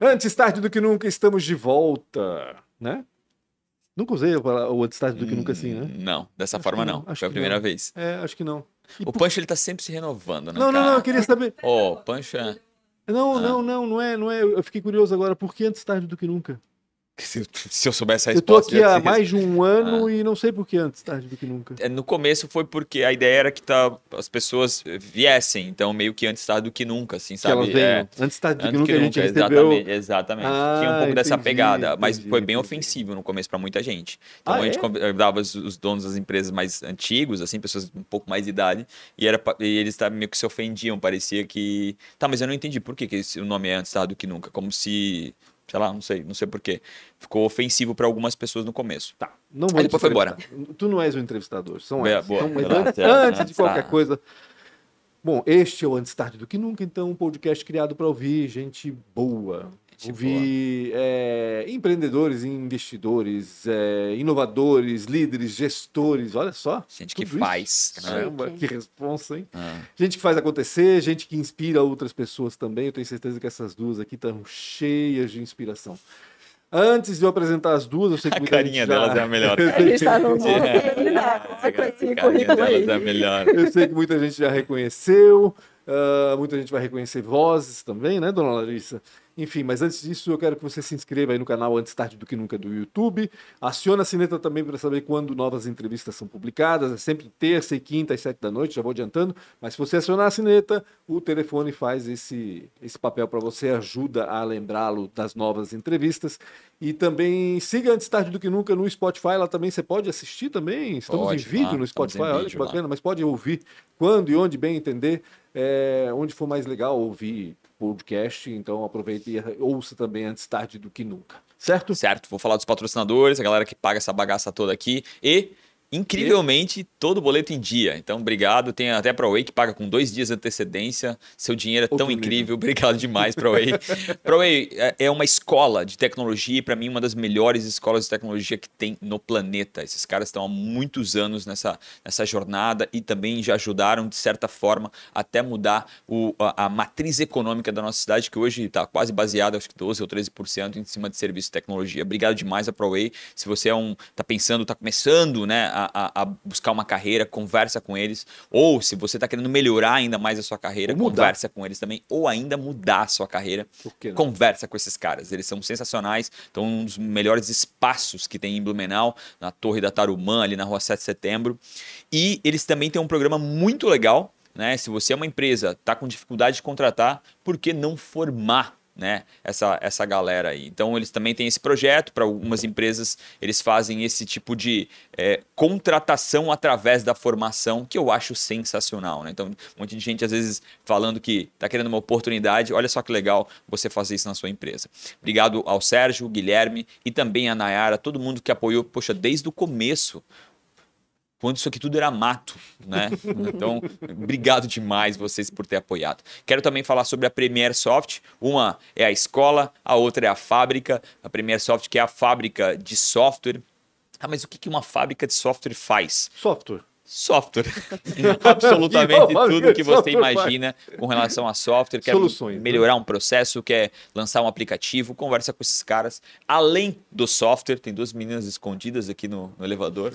Antes tarde do que nunca, estamos de volta, né? Nunca usei o antes tarde do que nunca assim, né? Não, dessa acho forma não. não. Foi a primeira não. vez. É, acho que não. E o por... Pancho ele tá sempre se renovando, né? Não, não, não, eu queria saber. Ô, oh, Pancho é... Não, ah. não, não, não é, não é. Eu fiquei curioso agora, por que antes tarde do que nunca? Se, se, eu soubesse a resposta. Eu tô aqui há mais de um ano ah. e não sei por que antes tarde do que nunca. É, no começo foi porque a ideia era que tá, as pessoas viessem, então meio que antes tarde do que nunca, assim, sabe? É, antes tarde do que nunca, que nunca recebeu... Exatamente, exatamente. Ah, Tinha um pouco entendi, dessa pegada, mas entendi, foi bem entendi. ofensivo no começo para muita gente. Então ah, a gente é? convidava os, os, donos das empresas mais antigos, assim, pessoas um pouco mais de idade, e, era, e eles tá, meio que se ofendiam, parecia que... Tá, mas eu não entendi por que, que esse, o nome é antes tarde do que nunca, como se sei lá, não sei, não sei porquê. Ficou ofensivo para algumas pessoas no começo. Tá. Não vou Aí depois foi embora. Tu não és o entrevistador, são é, boa, então, antes, antes de qualquer tá. coisa. Bom, este é o Antes Tarde do Que Nunca, então um podcast criado para ouvir gente boa, Ouvir é, empreendedores, investidores, é, inovadores, líderes, gestores, olha só. Gente que faz. Isso. Caramba, que responsa, hein? Ah. Gente que faz acontecer, gente que inspira outras pessoas também. Eu tenho certeza que essas duas aqui estão cheias de inspiração. Antes de eu apresentar as duas, eu sei que a carinha já... delas é a melhor. A gente está no é. é a melhor. Eu sei que muita gente já reconheceu, uh, muita gente vai reconhecer vozes também, né, dona Larissa? Enfim, mas antes disso, eu quero que você se inscreva aí no canal Antes Tarde do Que Nunca do YouTube. Aciona a sineta também para saber quando novas entrevistas são publicadas. É sempre terça e quinta às sete da noite, já vou adiantando. Mas se você acionar a sineta, o telefone faz esse, esse papel para você, ajuda a lembrá-lo das novas entrevistas. E também siga Antes Tarde do Que Nunca no Spotify. Lá também você pode assistir também. Estamos pode, em vídeo lá, no Spotify, olha que bacana. Lá. Mas pode ouvir quando e onde bem entender. É, onde for mais legal ouvir podcast, então aproveite e ouça também antes tarde do que nunca. Certo? Certo. Vou falar dos patrocinadores, a galera que paga essa bagaça toda aqui e incrivelmente todo boleto em dia. Então, obrigado. Tem até a ProWay que paga com dois dias de antecedência. Seu dinheiro é tão incrível. Obrigado demais, ProWay. ProWay é, é uma escola de tecnologia e, para mim, uma das melhores escolas de tecnologia que tem no planeta. Esses caras estão há muitos anos nessa, nessa jornada e também já ajudaram, de certa forma, até mudar o, a, a matriz econômica da nossa cidade, que hoje está quase baseada, acho que 12 ou 13% em cima de serviço de tecnologia. Obrigado demais a ProWay. Se você é um, tá pensando, está começando, né, a, a, buscar uma carreira, conversa com eles. Ou se você está querendo melhorar ainda mais a sua carreira, conversa com eles também. Ou ainda mudar a sua carreira, conversa com esses caras. Eles são sensacionais. Estão um dos melhores espaços que tem em Blumenau, na Torre da Tarumã, ali na rua 7 de setembro. E eles também têm um programa muito legal. Né? Se você é uma empresa, está com dificuldade de contratar, por que não formar né, essa, essa galera aí. Então eles também têm esse projeto, para algumas empresas eles fazem esse tipo de é, contratação através da formação, que eu acho sensacional. Né? Então, um monte de gente às vezes falando que está querendo uma oportunidade, olha só que legal você fazer isso na sua empresa. Obrigado ao Sérgio, Guilherme e também a Nayara, todo mundo que apoiou, poxa, desde o começo quando isso aqui tudo era mato, né? Então, obrigado demais vocês por ter apoiado. Quero também falar sobre a Premier Soft. Uma é a escola, a outra é a fábrica. A Premier Soft que é a fábrica de software. Ah, mas o que uma fábrica de software faz? Software software. Absolutamente tudo que você imagina com relação a software. Quer Soluções, né? melhorar né? um processo, quer lançar um aplicativo, conversa com esses caras. Além do software, tem duas meninas escondidas aqui no, no elevador.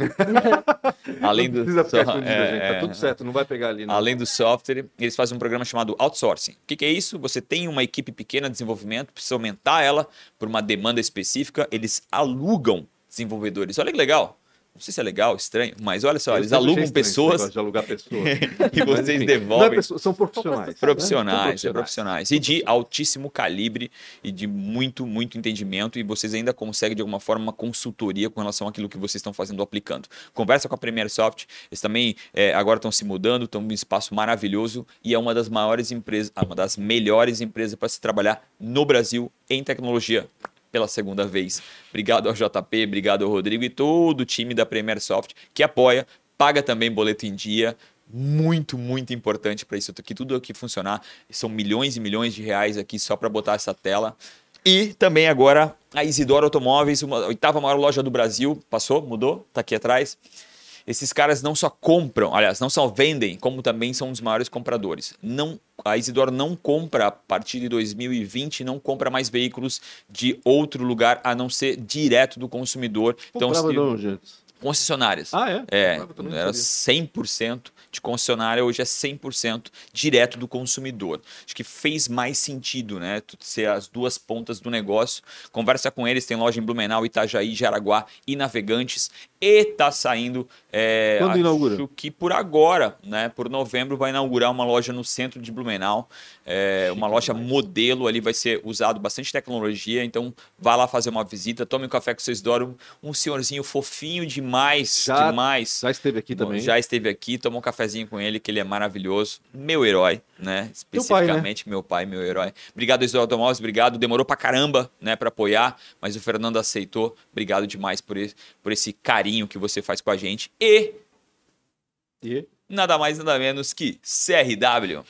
Além do precisa ficar so... é, gente. Tá tudo certo, não vai pegar ali. Não. Além do software, eles fazem um programa chamado outsourcing. O que, que é isso? Você tem uma equipe pequena de desenvolvimento, precisa aumentar ela por uma demanda específica, eles alugam desenvolvedores. Olha que legal. Não sei se é legal, estranho, mas olha só, eu eles alugam pessoas. De alugar pessoas. e vocês mas, devolvem. É pessoa, são profissionais. Profissionais, né? é profissionais. E de altíssimo calibre e de muito, muito entendimento. E vocês ainda conseguem, de alguma forma, uma consultoria com relação àquilo que vocês estão fazendo aplicando. Conversa com a Premier Soft. Eles também é, agora estão se mudando, estão num espaço maravilhoso e é uma das maiores empresas, uma das melhores empresas para se trabalhar no Brasil em tecnologia pela segunda vez. Obrigado ao JP, obrigado ao Rodrigo e todo o time da Premier Soft que apoia, paga também boleto em dia. Muito, muito importante para isso aqui, tudo aqui funcionar. São milhões e milhões de reais aqui só para botar essa tela. E também agora a Isidoro Automóveis, uma oitava maior loja do Brasil. Passou? Mudou? Tá aqui atrás. Esses caras não só compram, aliás, não só vendem, como também são um dos maiores compradores. Não a Isidoro não compra a partir de 2020, não compra mais veículos de outro lugar a não ser direto do consumidor. Comprava então, se- não, gente. concessionárias. Ah, é? É, era sabia. 100% de concessionária, hoje é 100% direto do consumidor. Acho que fez mais sentido, né? Ser as duas pontas do negócio. Conversa com eles, tem loja em Blumenau, Itajaí, Jaraguá e Navegantes. E tá saindo. É, Quando acho inaugura? que por agora, né? Por novembro, vai inaugurar uma loja no centro de Blumenau. É, uma loja modelo ali, vai ser usado bastante tecnologia. Então, vá lá fazer uma visita, tome um café com vocês Doro. Um senhorzinho fofinho demais, Já- demais. Já esteve aqui também. Já esteve aqui, tomou um cafezinho com ele, que ele é maravilhoso. Meu herói, né? Teu pai, né? Especificamente meu pai, meu herói. Obrigado, Isidoro Automóveis, obrigado. Demorou pra caramba, né, pra apoiar, mas o Fernando aceitou. Obrigado demais por esse, por esse carinho que você faz com a gente. E E nada mais, nada menos que CRW.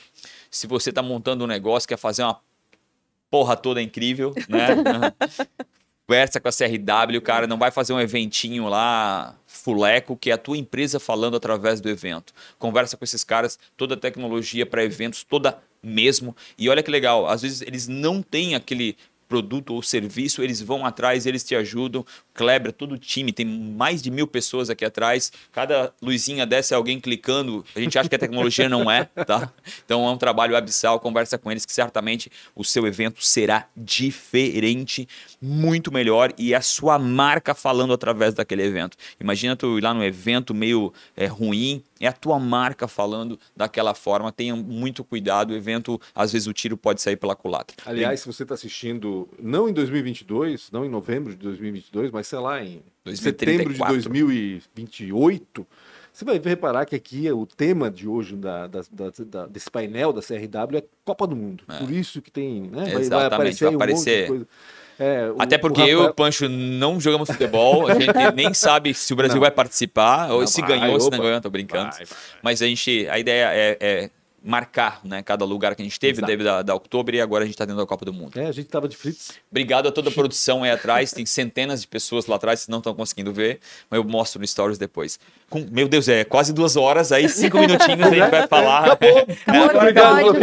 Se você está montando um negócio, quer fazer uma porra toda incrível, né? Conversa com a CRW, cara, não vai fazer um eventinho lá, fuleco, que é a tua empresa falando através do evento. Conversa com esses caras, toda a tecnologia para eventos, toda mesmo. E olha que legal, às vezes eles não têm aquele produto ou serviço, eles vão atrás, eles te ajudam. Kleber, todo o time, tem mais de mil pessoas aqui atrás. Cada luzinha dessa é alguém clicando. A gente acha que a tecnologia não é, tá? Então é um trabalho abissal. Conversa com eles que certamente o seu evento será diferente, muito melhor e a sua marca falando através daquele evento. Imagina tu ir lá no evento meio é, ruim, é a tua marca falando daquela forma. Tenha muito cuidado. O evento, às vezes, o tiro pode sair pela culatra. Aliás, se você está assistindo, não em 2022, não em novembro de 2022, mas sei lá, em 2034. setembro de 2028, você vai reparar que aqui é o tema de hoje da, da- da- da- desse painel da CRW é Copa do Mundo. Por isso que tem, né? Vai, vai aparecer, vai aí um É, o- Até porque o eu e Rafael- o Pancho não jogamos futebol, a gente nem sabe se o Brasil Não. vai participar, ou Não, se vai, ganhou, se não opa. ganhou, tô brincando. Vai, vai. Mas a gente, a ideia é, é marcar né, cada lugar que a gente teve, Exato. teve da, da Outubro e agora a gente tá dentro da Copa do Mundo. É, a gente tava de fritz. Obrigado a toda a produção aí atrás, tem centenas de pessoas lá atrás, vocês não estão conseguindo ver, mas eu mostro no Stories depois. Com- meu Deus, é quase duas horas, aí cinco minutinhos a gente vai falar. Acabou. Acabou, Obrigado pode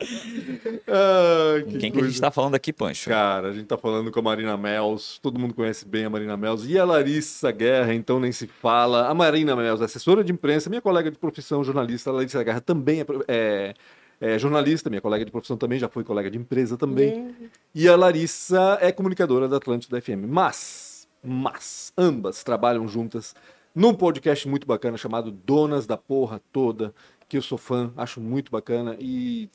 Ai, que Quem que a coisa. gente tá falando aqui, Pancho? Cara, a gente tá falando com a Marina Mels, todo mundo conhece bem a Marina Mels, e a Larissa Guerra, então nem se fala. A Marina Mels, assessora de imprensa, minha colega de profissão, jornalista, a Larissa Guerra também é, é- é jornalista, minha colega de profissão também, já foi colega de empresa também. E a Larissa é comunicadora da Atlântida FM. Mas, mas, ambas trabalham juntas num podcast muito bacana chamado Donas da Porra Toda, que eu sou fã, acho muito bacana e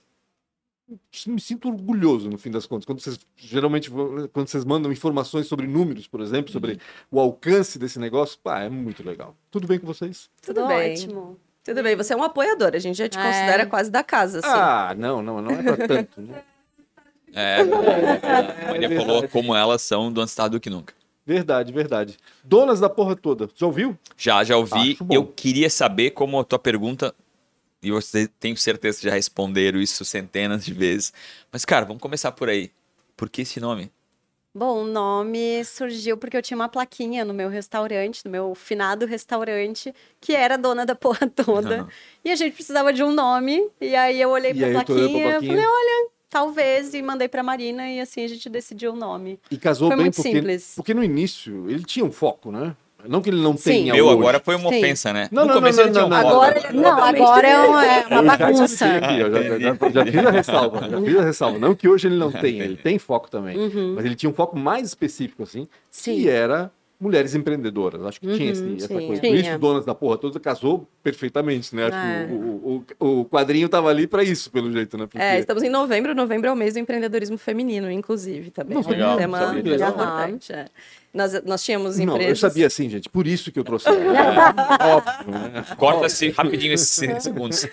me sinto orgulhoso no fim das contas. Quando vocês geralmente quando vocês mandam informações sobre números, por exemplo, sobre o alcance desse negócio, pá, é muito legal. Tudo bem com vocês? Tudo Tudo bem. ótimo. Tudo bem, você é um apoiador, a gente já te É. considera quase da casa, assim. Ah, não, não, não é pra tanto. Né? É, a Maria É falou verdade. como elas são do Antes Tarde do que Nunca. Verdade, verdade. Donas da porra toda. Já ouviu? Já, já ouvi. Eu queria saber como a tua pergunta, e você tenho certeza que já responderam isso centenas de vezes. Mas, cara, vamos começar por aí. Por que esse nome? Bom, o nome surgiu porque eu tinha uma plaquinha no meu restaurante, no meu finado restaurante, que era dona da porra toda. E a gente precisava de um nome. E aí eu olhei E pra olhou pra plaquinha, plaquinha? falei, olha, talvez, e mandei pra Marina, e assim a gente decidiu o nome. E casou Foi bem muito porque, simples. porque no início ele tinha um foco, né? Não que ele não Sim. tenha Meu, hoje. agora foi uma Sim. ofensa, né? Não, no não, começo não, ele tinha não, não. Agora Não, agora é uma, é uma Eu já bagunça. aqui, eu já, já, já- já fiz a ressalva, já fiz a ressalva. Não que hoje ele não tenha, ele tem foco também. Uhum. Mas ele tinha um foco mais específico, assim, Sim. que era mulheres empreendedoras. Acho que tinha Uhum, esse- essa tinha. coisa. Por isso, Tinha. Donas da Porra Toda casou perfeitamente, né? Acho É. que o, o, o- quadrinho tava ali pra isso, pelo jeito, né? Porque... É, estamos em novembro. Novembro é o mês do empreendedorismo feminino, inclusive, também. Não É um sabia, não tema sabia muito disso. importante. é. Nós, nós tínhamos Não, empresas... eu sabia assim, gente. Por isso que eu trouxe. É, óbvio, né? Corta-se rapidinho esses segundos.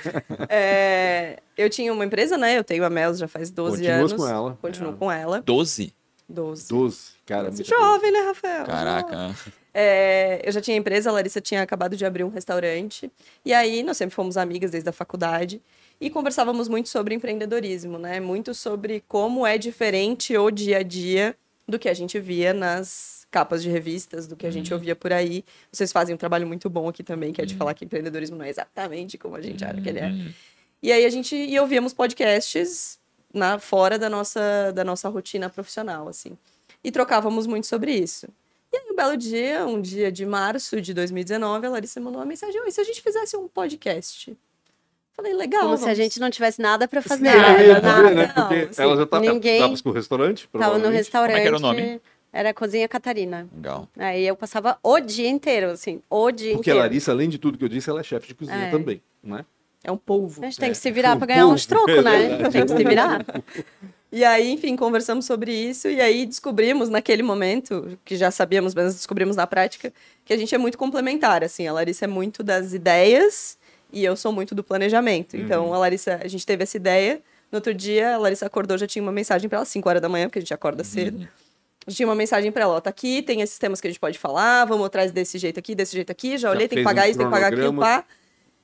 É, eu tinha uma empresa, né? Eu tenho a Mels já faz 12 Continuas anos. com ela. Continuo É. com ela. 12? 12. 12, cara. Jovem, né, Rafael? Caraca. É, eu já tinha empresa, a Larissa tinha acabado de abrir um restaurante. E aí, nós sempre fomos amigas desde a faculdade. E conversávamos muito sobre empreendedorismo, né? Muito sobre como é diferente o dia a dia do que a gente via nas capas de revistas do que a gente ouvia por aí. Vocês fazem um trabalho muito bom aqui também, que é de falar que empreendedorismo não é exatamente como a gente acha que ele é. E aí a gente e ouvíamos podcasts na, fora da nossa, da nossa rotina profissional, assim. E trocávamos muito sobre isso. E aí, um belo dia, um dia de março de 2019, a Larissa mandou uma mensagem: Oi, se a gente fizesse um podcast? Falei, legal. Como se a vamos." gente não tivesse nada pra fazer. É, nada, dizer, né? não, Porque assim, ela já estava ninguém- com o restaurante, Tava no restaurante. Como é que era o nome? Era Cozinha Catarina. Legal. Aí eu passava o dia inteiro, assim, o dia Porque a inteiro. Larissa, além de tudo que eu disse, ela é chefe de cozinha É. também, né? É um polvo. A gente tem que É. se virar pra Um ganhar uns povo, trocos, é né? verdade. Tem que se virar. E aí, enfim, conversamos sobre isso e aí descobrimos naquele momento, que já sabíamos, mas descobrimos na prática, que a gente é muito complementar, assim, a Larissa é muito das ideias e eu sou muito do planejamento. Então, a Larissa, a gente teve essa ideia, no outro dia a Larissa acordou, já tinha uma mensagem para ela, 5 horas da manhã, porque a gente acorda cedo. Já tinha uma mensagem para ela, ó, tá aqui, tem esses temas que a gente pode falar, vamos atrás desse jeito aqui, desse jeito aqui, já Já olhei, tem que fez um pagar isso, tem que pagar aquilo, pá.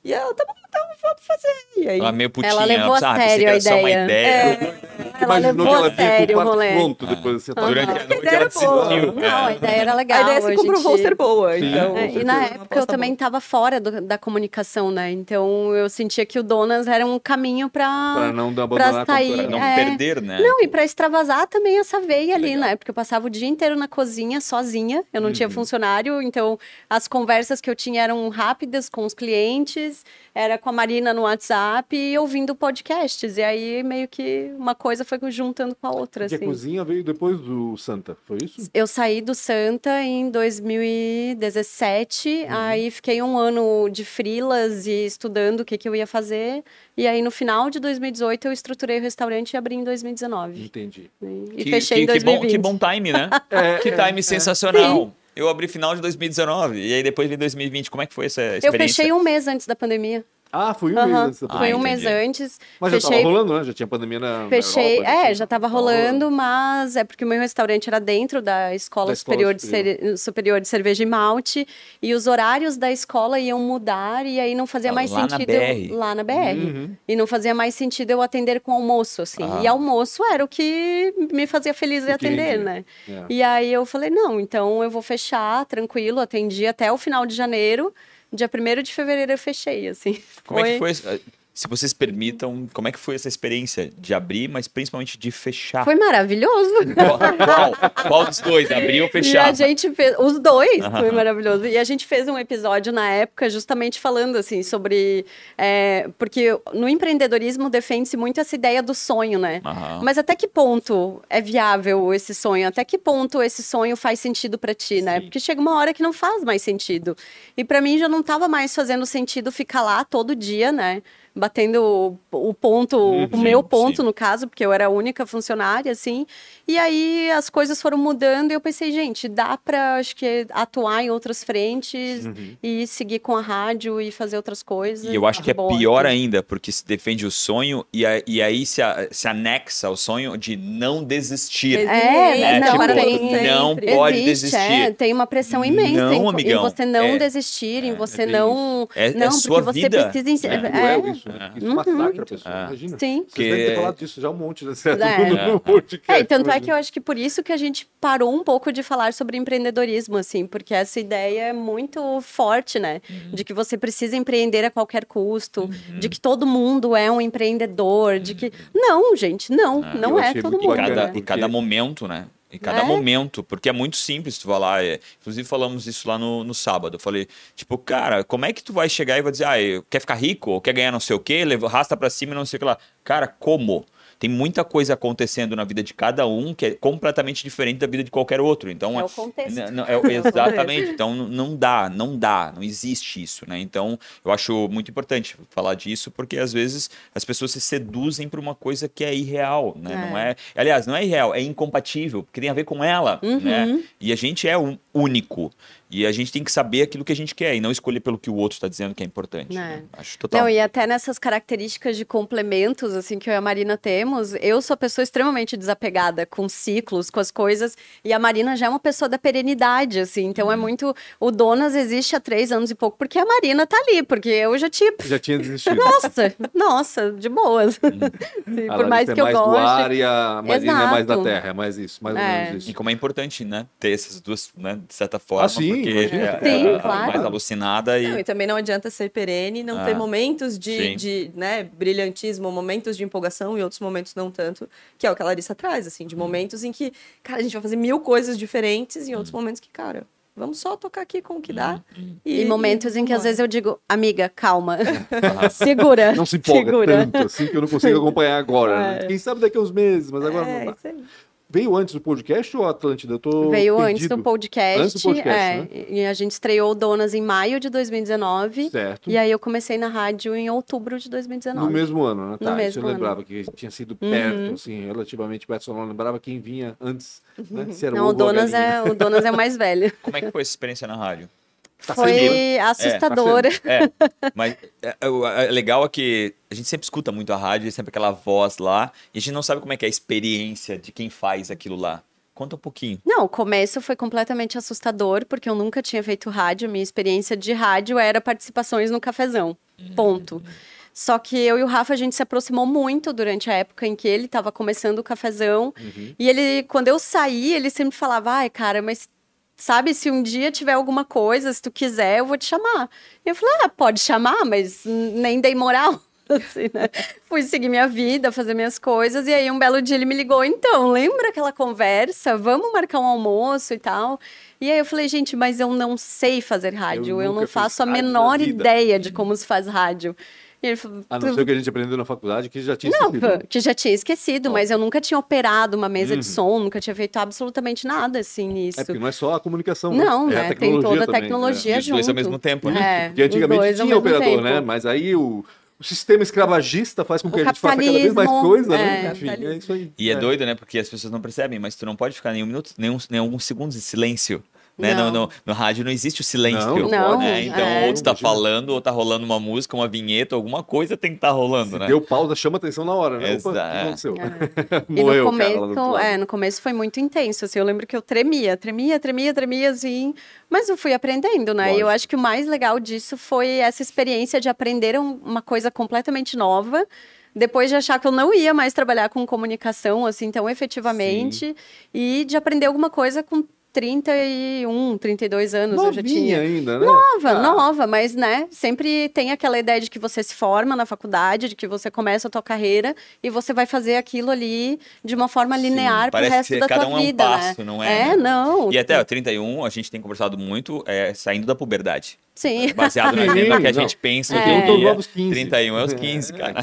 E ela, tá bom, então vamos fazer. E aí, Ela meio putinha. Ela levou a pensava, "Ah, sério a ideia. ideia. Ela Imaginou levou que ela a sério o rolê. pronto, depois você tá Durante a A noite ideia ela era boa. decidiu. Não, a ideia era legal. a ideia se comprovou gente- ser boa, Sim. então... É, e na época eu também estava fora do- da comunicação, né? Então eu sentia que o Donas era um caminho Pra para não abandonar a sair. Pra não É. perder, né? Não, e para extravasar também essa veia ali, Legal. né? Porque eu passava o dia inteiro na cozinha sozinha, eu não Uhum. tinha funcionário, então as conversas que eu tinha eram rápidas com os clientes, era com a Marina no WhatsApp e ouvindo podcasts. E aí meio que uma coisa foi juntando com a outra, Porque a assim. cozinha veio depois do Santa, foi isso? Eu saí do Santa em 2017, Uhum. aí fiquei um ano de frilas e estudando o que, que eu ia fazer. E aí no final de 2018 eu estruturei o restaurante e abri em 2019. Entendi. E Que- fechei que, em que bom, 2020. que bom time, né? É, que é, time sensacional. Eu abri final de 2019 e aí depois vem 2020. Como é que foi essa experiência? Eu fechei um mês antes da pandemia. Ah, foi um mês antes da Ah, Foi um entendi. mês antes. Mas já fechei tava rolando, né? Já tinha pandemia na, na Fechei, Europa, é, tinha- já estava tava rolando, mas é porque o meu restaurante era dentro da Escola, Da Escola Superior, de Superior. Cere- Superior de Cerveja e Malte, e os horários da escola iam mudar, e aí não fazia Ah, mais lá na sentido eu- BR. lá na BR. Uhum. E não fazia mais sentido eu atender com almoço, assim. Ah. E almoço era o que me fazia feliz de atender, né? É. E aí eu falei, não, então eu vou fechar, tranquilo, atendi até o final de janeiro. Dia 1 de fevereiro eu fechei, assim. Como é que foi? Se vocês permitam, como é que foi essa experiência de abrir, mas principalmente de fechar? Foi maravilhoso. Qual, qual, qual dos dois? Abrir ou E fechar? a gente fez, os dois, Aham. foi maravilhoso. E a gente fez um episódio na época justamente falando assim sobre. é, porque no empreendedorismo defende-se muito essa ideia do sonho, né? Aham. Mas até que ponto é viável esse sonho? Até que ponto esse sonho faz sentido para ti, né? Sim. Porque chega uma hora que não faz mais sentido. E para mim já não estava mais fazendo sentido ficar lá todo dia, né? Batendo o, o ponto, Uhum, o meu ponto, sim. no caso, porque eu era a única funcionária, assim. E aí as coisas foram mudando e eu pensei, gente, dá pra, acho que, atuar em outras frentes e seguir com a rádio e fazer outras coisas. E eu acho que é Boa, pior assim. ainda, porque se defende o sonho e, a- e aí se, a- se anexa ao sonho de não desistir. É, né? não, Tipo, tem- não pode Existe, desistir. é, tem uma pressão imensa Não, em, em amigão, você não é- desistir, em é, você é não. É- é não, sua porque vida. você precisa. É ensinar- cruel é, isso, né? Isso massacra a pessoa, É. imagina. sim. Vocês devem ter Que- falado disso já um monte, né? Certo? É. No, no podcast. É, tanto é que eu acho que por isso que a gente parou um pouco de falar sobre empreendedorismo, assim, porque essa ideia é muito forte, né? Uhum. De que você precisa empreender a qualquer custo, de que todo mundo é um empreendedor, de que. Não, gente, não, Ah, não eu é todo mundo. bacana, cada, né? porque- e cada momento, né? E cada É. momento, porque é muito simples tu falar. É, inclusive falamos isso lá no, no sábado. Eu falei, tipo, cara, como é que tu vai chegar e vai dizer, ah, quer ficar rico, ou quer ganhar não sei o quê, arrasta pra cima e não sei o que lá. Cara, como? Tem muita coisa acontecendo na vida de cada um que é completamente diferente da vida de qualquer outro. Então, É o contexto. Não, é- exatamente. Então não dá, não dá, não existe isso, né? Então eu acho muito importante falar disso, porque às vezes as pessoas se seduzem por uma coisa que é irreal, né? É. Não é, aliás, não é irreal, é incompatível, porque tem a ver com ela, Uhum. né? E a gente é um único. E a gente tem que saber aquilo que a gente quer e não escolher pelo que o outro está dizendo que é importante. É. né? Acho total. Não, e até nessas características de complementos, assim, que eu e a Marina temos, eu sou a pessoa extremamente desapegada com ciclos, com as coisas, e a Marina já é uma pessoa da perenidade, assim, então é Uhum. muito. O Donas existe há três anos e pouco, porque a Marina tá ali, porque eu já tinha. Já tinha desistido. Nossa, nossa, de boas. Sim, A Por mais que é eu mais do goste. ar e a Marina é mais da Exato. terra, é mais isso, mais ou É. menos E isso. como é importante, né? Ter essas duas, né? De certa forma. Ah, sim, porque é, Sim, é claro. mais alucinada e. Não, e também não adianta ser perene e não Ah, ter momentos de, de né, brilhantismo, momentos de empolgação e outros momentos não tanto, que é o que a Larissa traz, assim, de momentos em que, cara, a gente vai fazer mil coisas diferentes e em Hum. outros momentos que, cara, vamos só tocar aqui com o que dá. E momentos em que às vezes eu digo, amiga, calma, segura. Não se empolga segura. tanto assim que eu não consigo acompanhar agora. né? Quem sabe daqui a uns meses, mas agora É, não dá. isso aí. Veio antes do podcast ou Atlântida? Eu tô Veio antes perdido. do podcast. Antes do podcast, é, né? E a gente estreou Donas em maio de 2019. Certo. E aí eu comecei na rádio em outubro de 2019. No mesmo ano, né? Tá, isso mesmo eu ano. Uhum. lembrava que tinha sido perto, assim, relativamente perto, só não lembrava quem vinha antes, né? Se era Não, o o Donas, é, o Donas é o mais velho. Como é que foi essa experiência na rádio? Tá Foi assustador. É, mas é, é, o- é legal é que a gente sempre escuta muito a rádio, sempre aquela voz lá, e a gente não sabe como é que é a experiência de quem faz aquilo lá. Conta um pouquinho. Não, o começo foi completamente assustador, porque eu nunca tinha feito rádio. Minha experiência de rádio era participações no cafezão. Ponto. Só que eu e o Rafa, a gente se aproximou muito durante a época em que ele estava começando o cafezão. E ele, quando eu saí, ele sempre falava: ai, cara, mas sabe, se um dia tiver alguma coisa, se tu quiser, eu vou te chamar. E eu falei: ah, pode chamar, mas nem dei moral. Assim, né? Fui seguir minha vida, fazer minhas coisas, e aí um belo dia ele me ligou, então, lembra aquela conversa? Vamos marcar um almoço e tal. E aí eu falei, gente, mas eu não sei fazer rádio, eu, nunca não faço a menor vida." ideia de como se faz rádio. E ele falou, A não "Tu- ser o que a gente aprendeu na faculdade, que já tinha não, esquecido. né? que já tinha esquecido, mas eu nunca tinha operado uma mesa de Uhum. som, nunca tinha feito absolutamente nada assim nisso. É porque não é só a comunicação, né? Não, é né? a Tem tecnologia toda a também, tecnologia E os dois junto. ao mesmo tempo, né? É, Porque os antigamente tinha operador, tempo. né? Mas aí o, o sistema escravagista faz com que O a gente faça cada vez mais coisa, é. né? Enfim, é isso aí. E é, doido, né? Porque as pessoas não percebem, mas tu não pode ficar nenhum minuto, nenhum, nenhum alguns segundos de silêncio. Né? No, Não. no, no rádio não existe o silêncio. Não, não né? Então, É. ou tu tá falando, ou tá rolando uma música, uma vinheta, alguma coisa tem que estar rolando, Se né? deu pausa, chama atenção na hora, né? Opa, o que Exato. aconteceu? E no Morreu o cara começo, é, no começo foi muito intenso, assim, eu lembro que eu tremia, tremia, tremia, tremia, assim, mas eu fui aprendendo, né, e eu acho que o mais legal disso foi essa experiência de aprender um- uma coisa completamente nova, depois de achar que eu não ia mais trabalhar com comunicação, assim, tão efetivamente, e de aprender alguma coisa com 31, 32 anos eu já Novinha tinha. ainda, né? Nova, Ah, nova, mas né, sempre tem aquela ideia de que você se forma na faculdade, de que você começa a tua carreira e você vai fazer aquilo ali de uma forma linear pro parece resto que da cada tua um é um vida, passo, né? não é, É, né? não. E até, ó, 31, a gente tem conversado muito, é, saindo da puberdade. Sim. Baseado na Sim, agenda que a não. gente pensa É. que Eu tô é novos 15. 31 é os 15, cara.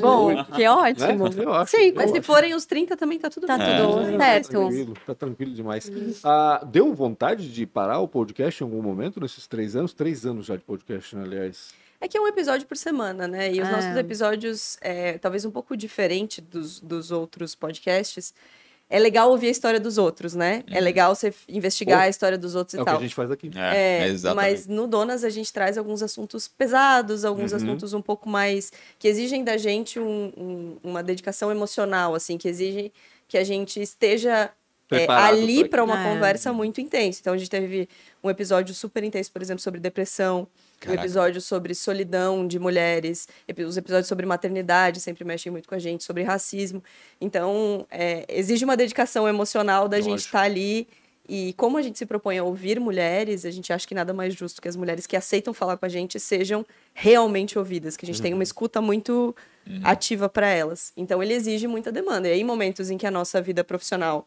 Bom, que ótimo. Né? Eu Sim, eu Mas se forem os 30 também tá tudo Tá bem. tudo É. Tá certo. tranquilo, tá tranquilo demais. Ah, deu vontade de parar o podcast em algum momento nesses três anos? Três anos já de podcast, né, aliás. É que é um episódio por semana, né? E os É. nossos episódios, é, talvez um pouco diferente dos, dos outros podcasts, é legal ouvir a história dos outros, né? É legal você investigar Pô, a história dos outros É e o que tal. a gente faz aqui. É, É, exatamente. mas no Donas a gente traz alguns assuntos pesados, alguns Uhum. assuntos um pouco mais que exigem da gente um- um- uma dedicação emocional, assim, que exigem que a gente esteja é, ali pra para uma É. conversa muito intensa. Então a gente teve um episódio super intenso, por exemplo, sobre depressão, um Caraca. episódio sobre solidão de mulheres, os episódios sobre maternidade sempre mexem muito com a gente, sobre racismo. Então é, exige uma dedicação emocional da gente Lógico. estar ali. E como a gente se propõe a ouvir mulheres, a gente acha que nada mais justo que as mulheres que aceitam falar com a gente sejam realmente ouvidas, que a gente tenha uma escuta muito ativa para elas. Então ele exige muita demanda. E aí, em momentos em que a nossa vida profissional,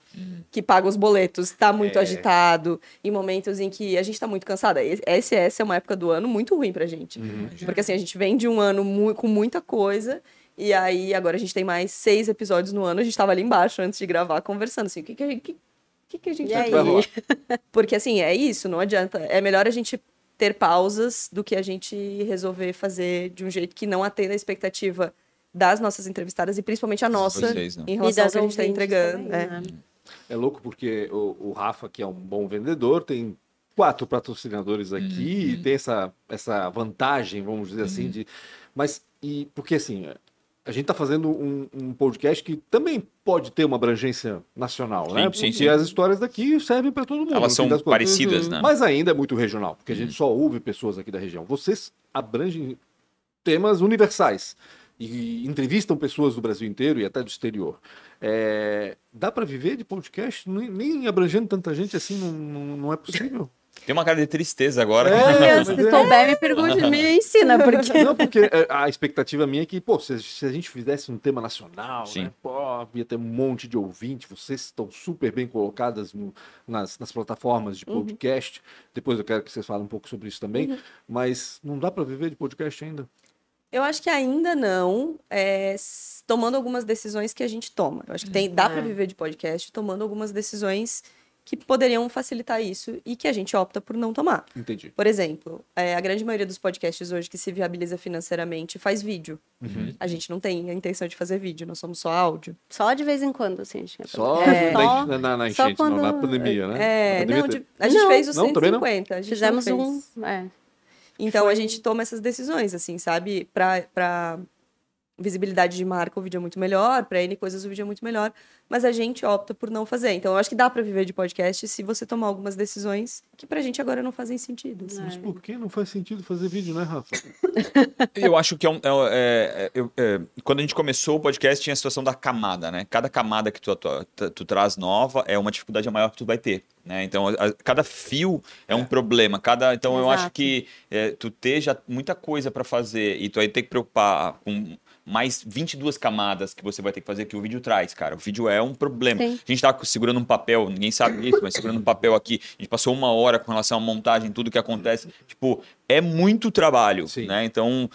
que paga os boletos, está muito É. agitado, em momentos em que a gente está muito cansada, essa essa é uma época do ano muito ruim pra gente. Porque assim, a gente vem de um ano mu- com muita coisa. E aí, agora a gente tem mais seis episódios no ano. A gente tava ali embaixo antes de gravar, conversando assim, o que, que a gente. Que- que, que a gente E vai porque assim, é isso, não adianta. É melhor a gente ter pausas do que a gente resolver fazer de um jeito que não atenda a expectativa das nossas entrevistadas e principalmente a nossa Vocês, não. em relação ao que a gente está entregando. também, é. né? É louco porque o, o Rafa, que é um bom vendedor, tem quatro patrocinadores aqui Uhum. e tem essa, essa vantagem, vamos dizer assim, de. Mas, e porque assim, a gente está fazendo um, um podcast que também pode ter uma abrangência nacional, Sim, né? sim, Porque sim. as histórias daqui servem para todo mundo. Elas são parecidas, né? Mas ainda é muito regional, porque a gente só ouve pessoas aqui da região. Vocês abrangem temas universais e entrevistam pessoas do Brasil inteiro e até do exterior. É, dá para viver de podcast? Nem, nem abrangendo tanta gente assim não, não é possível. Tem uma cara de tristeza agora. É, se é. souber, me pergunte, me ensina, porque. Não, porque é, a expectativa minha é que, pô, se, se a gente fizesse um tema nacional, Sim. né, pô, ia ter um monte de ouvinte, vocês estão super bem colocadas no- nas, nas plataformas de podcast. Depois eu quero que vocês falem um pouco sobre isso também. Mas não dá para viver de podcast ainda. Eu acho que ainda não, é, tomando algumas decisões que a gente toma. Eu acho que tem, dá para É. viver de podcast tomando algumas decisões que poderiam facilitar isso e que a gente opta por não tomar. Entendi. Por exemplo, é, a grande maioria dos podcasts hoje que se viabiliza financeiramente faz vídeo. A gente não tem a intenção de fazer vídeo, nós somos só áudio. Só de vez em quando, assim. a gente quer Só fazer. na, na, na, enchente, não, na quando- pandemia, né? É, pandemia não, de- a gente Não. fez os Não, também não? 150. A gente Fizemos não um. É. Então Foi- a gente toma essas decisões, assim, sabe? Pra, pra visibilidade de marca, o vídeo é muito melhor, pra N coisas o vídeo é muito melhor, mas a gente opta por não fazer. Então eu acho que dá pra viver de podcast se você tomar algumas decisões que pra gente agora não fazem sentido. assim. Mas por que não faz sentido fazer vídeo, né, Rafa? Eu acho que é um. é- é- eu- é, quando a gente começou o podcast, tinha a situação da camada, né? Cada camada que tu, tu, tu traz nova é uma dificuldade maior que tu vai ter. Né? Então, a- a- cada fio é um problema. Cada, então, eu acho Exato. que é, tu ter já muita coisa para fazer e tu aí ter que preocupar com mais 22 camadas que você vai ter que fazer que o vídeo traz, cara. O vídeo é um problema. Sim. A gente tá segurando um papel, ninguém sabe disso, mas segurando um papel aqui. A gente passou uma hora com relação à montagem, tudo que acontece. Tipo, é muito trabalho, Sim. né? Então,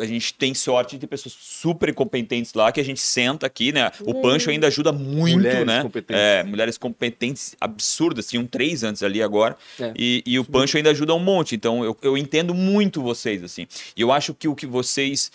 a gente tem sorte de ter pessoas super competentes lá que a gente senta aqui, né? O Pancho ainda ajuda muito, Mulheres né? competentes. É, mulheres competentes absurdas, tinham três antes ali agora. É. E, e o Pancho ainda ajuda um monte. Então, eu, eu entendo muito vocês, assim. E eu acho que o que vocês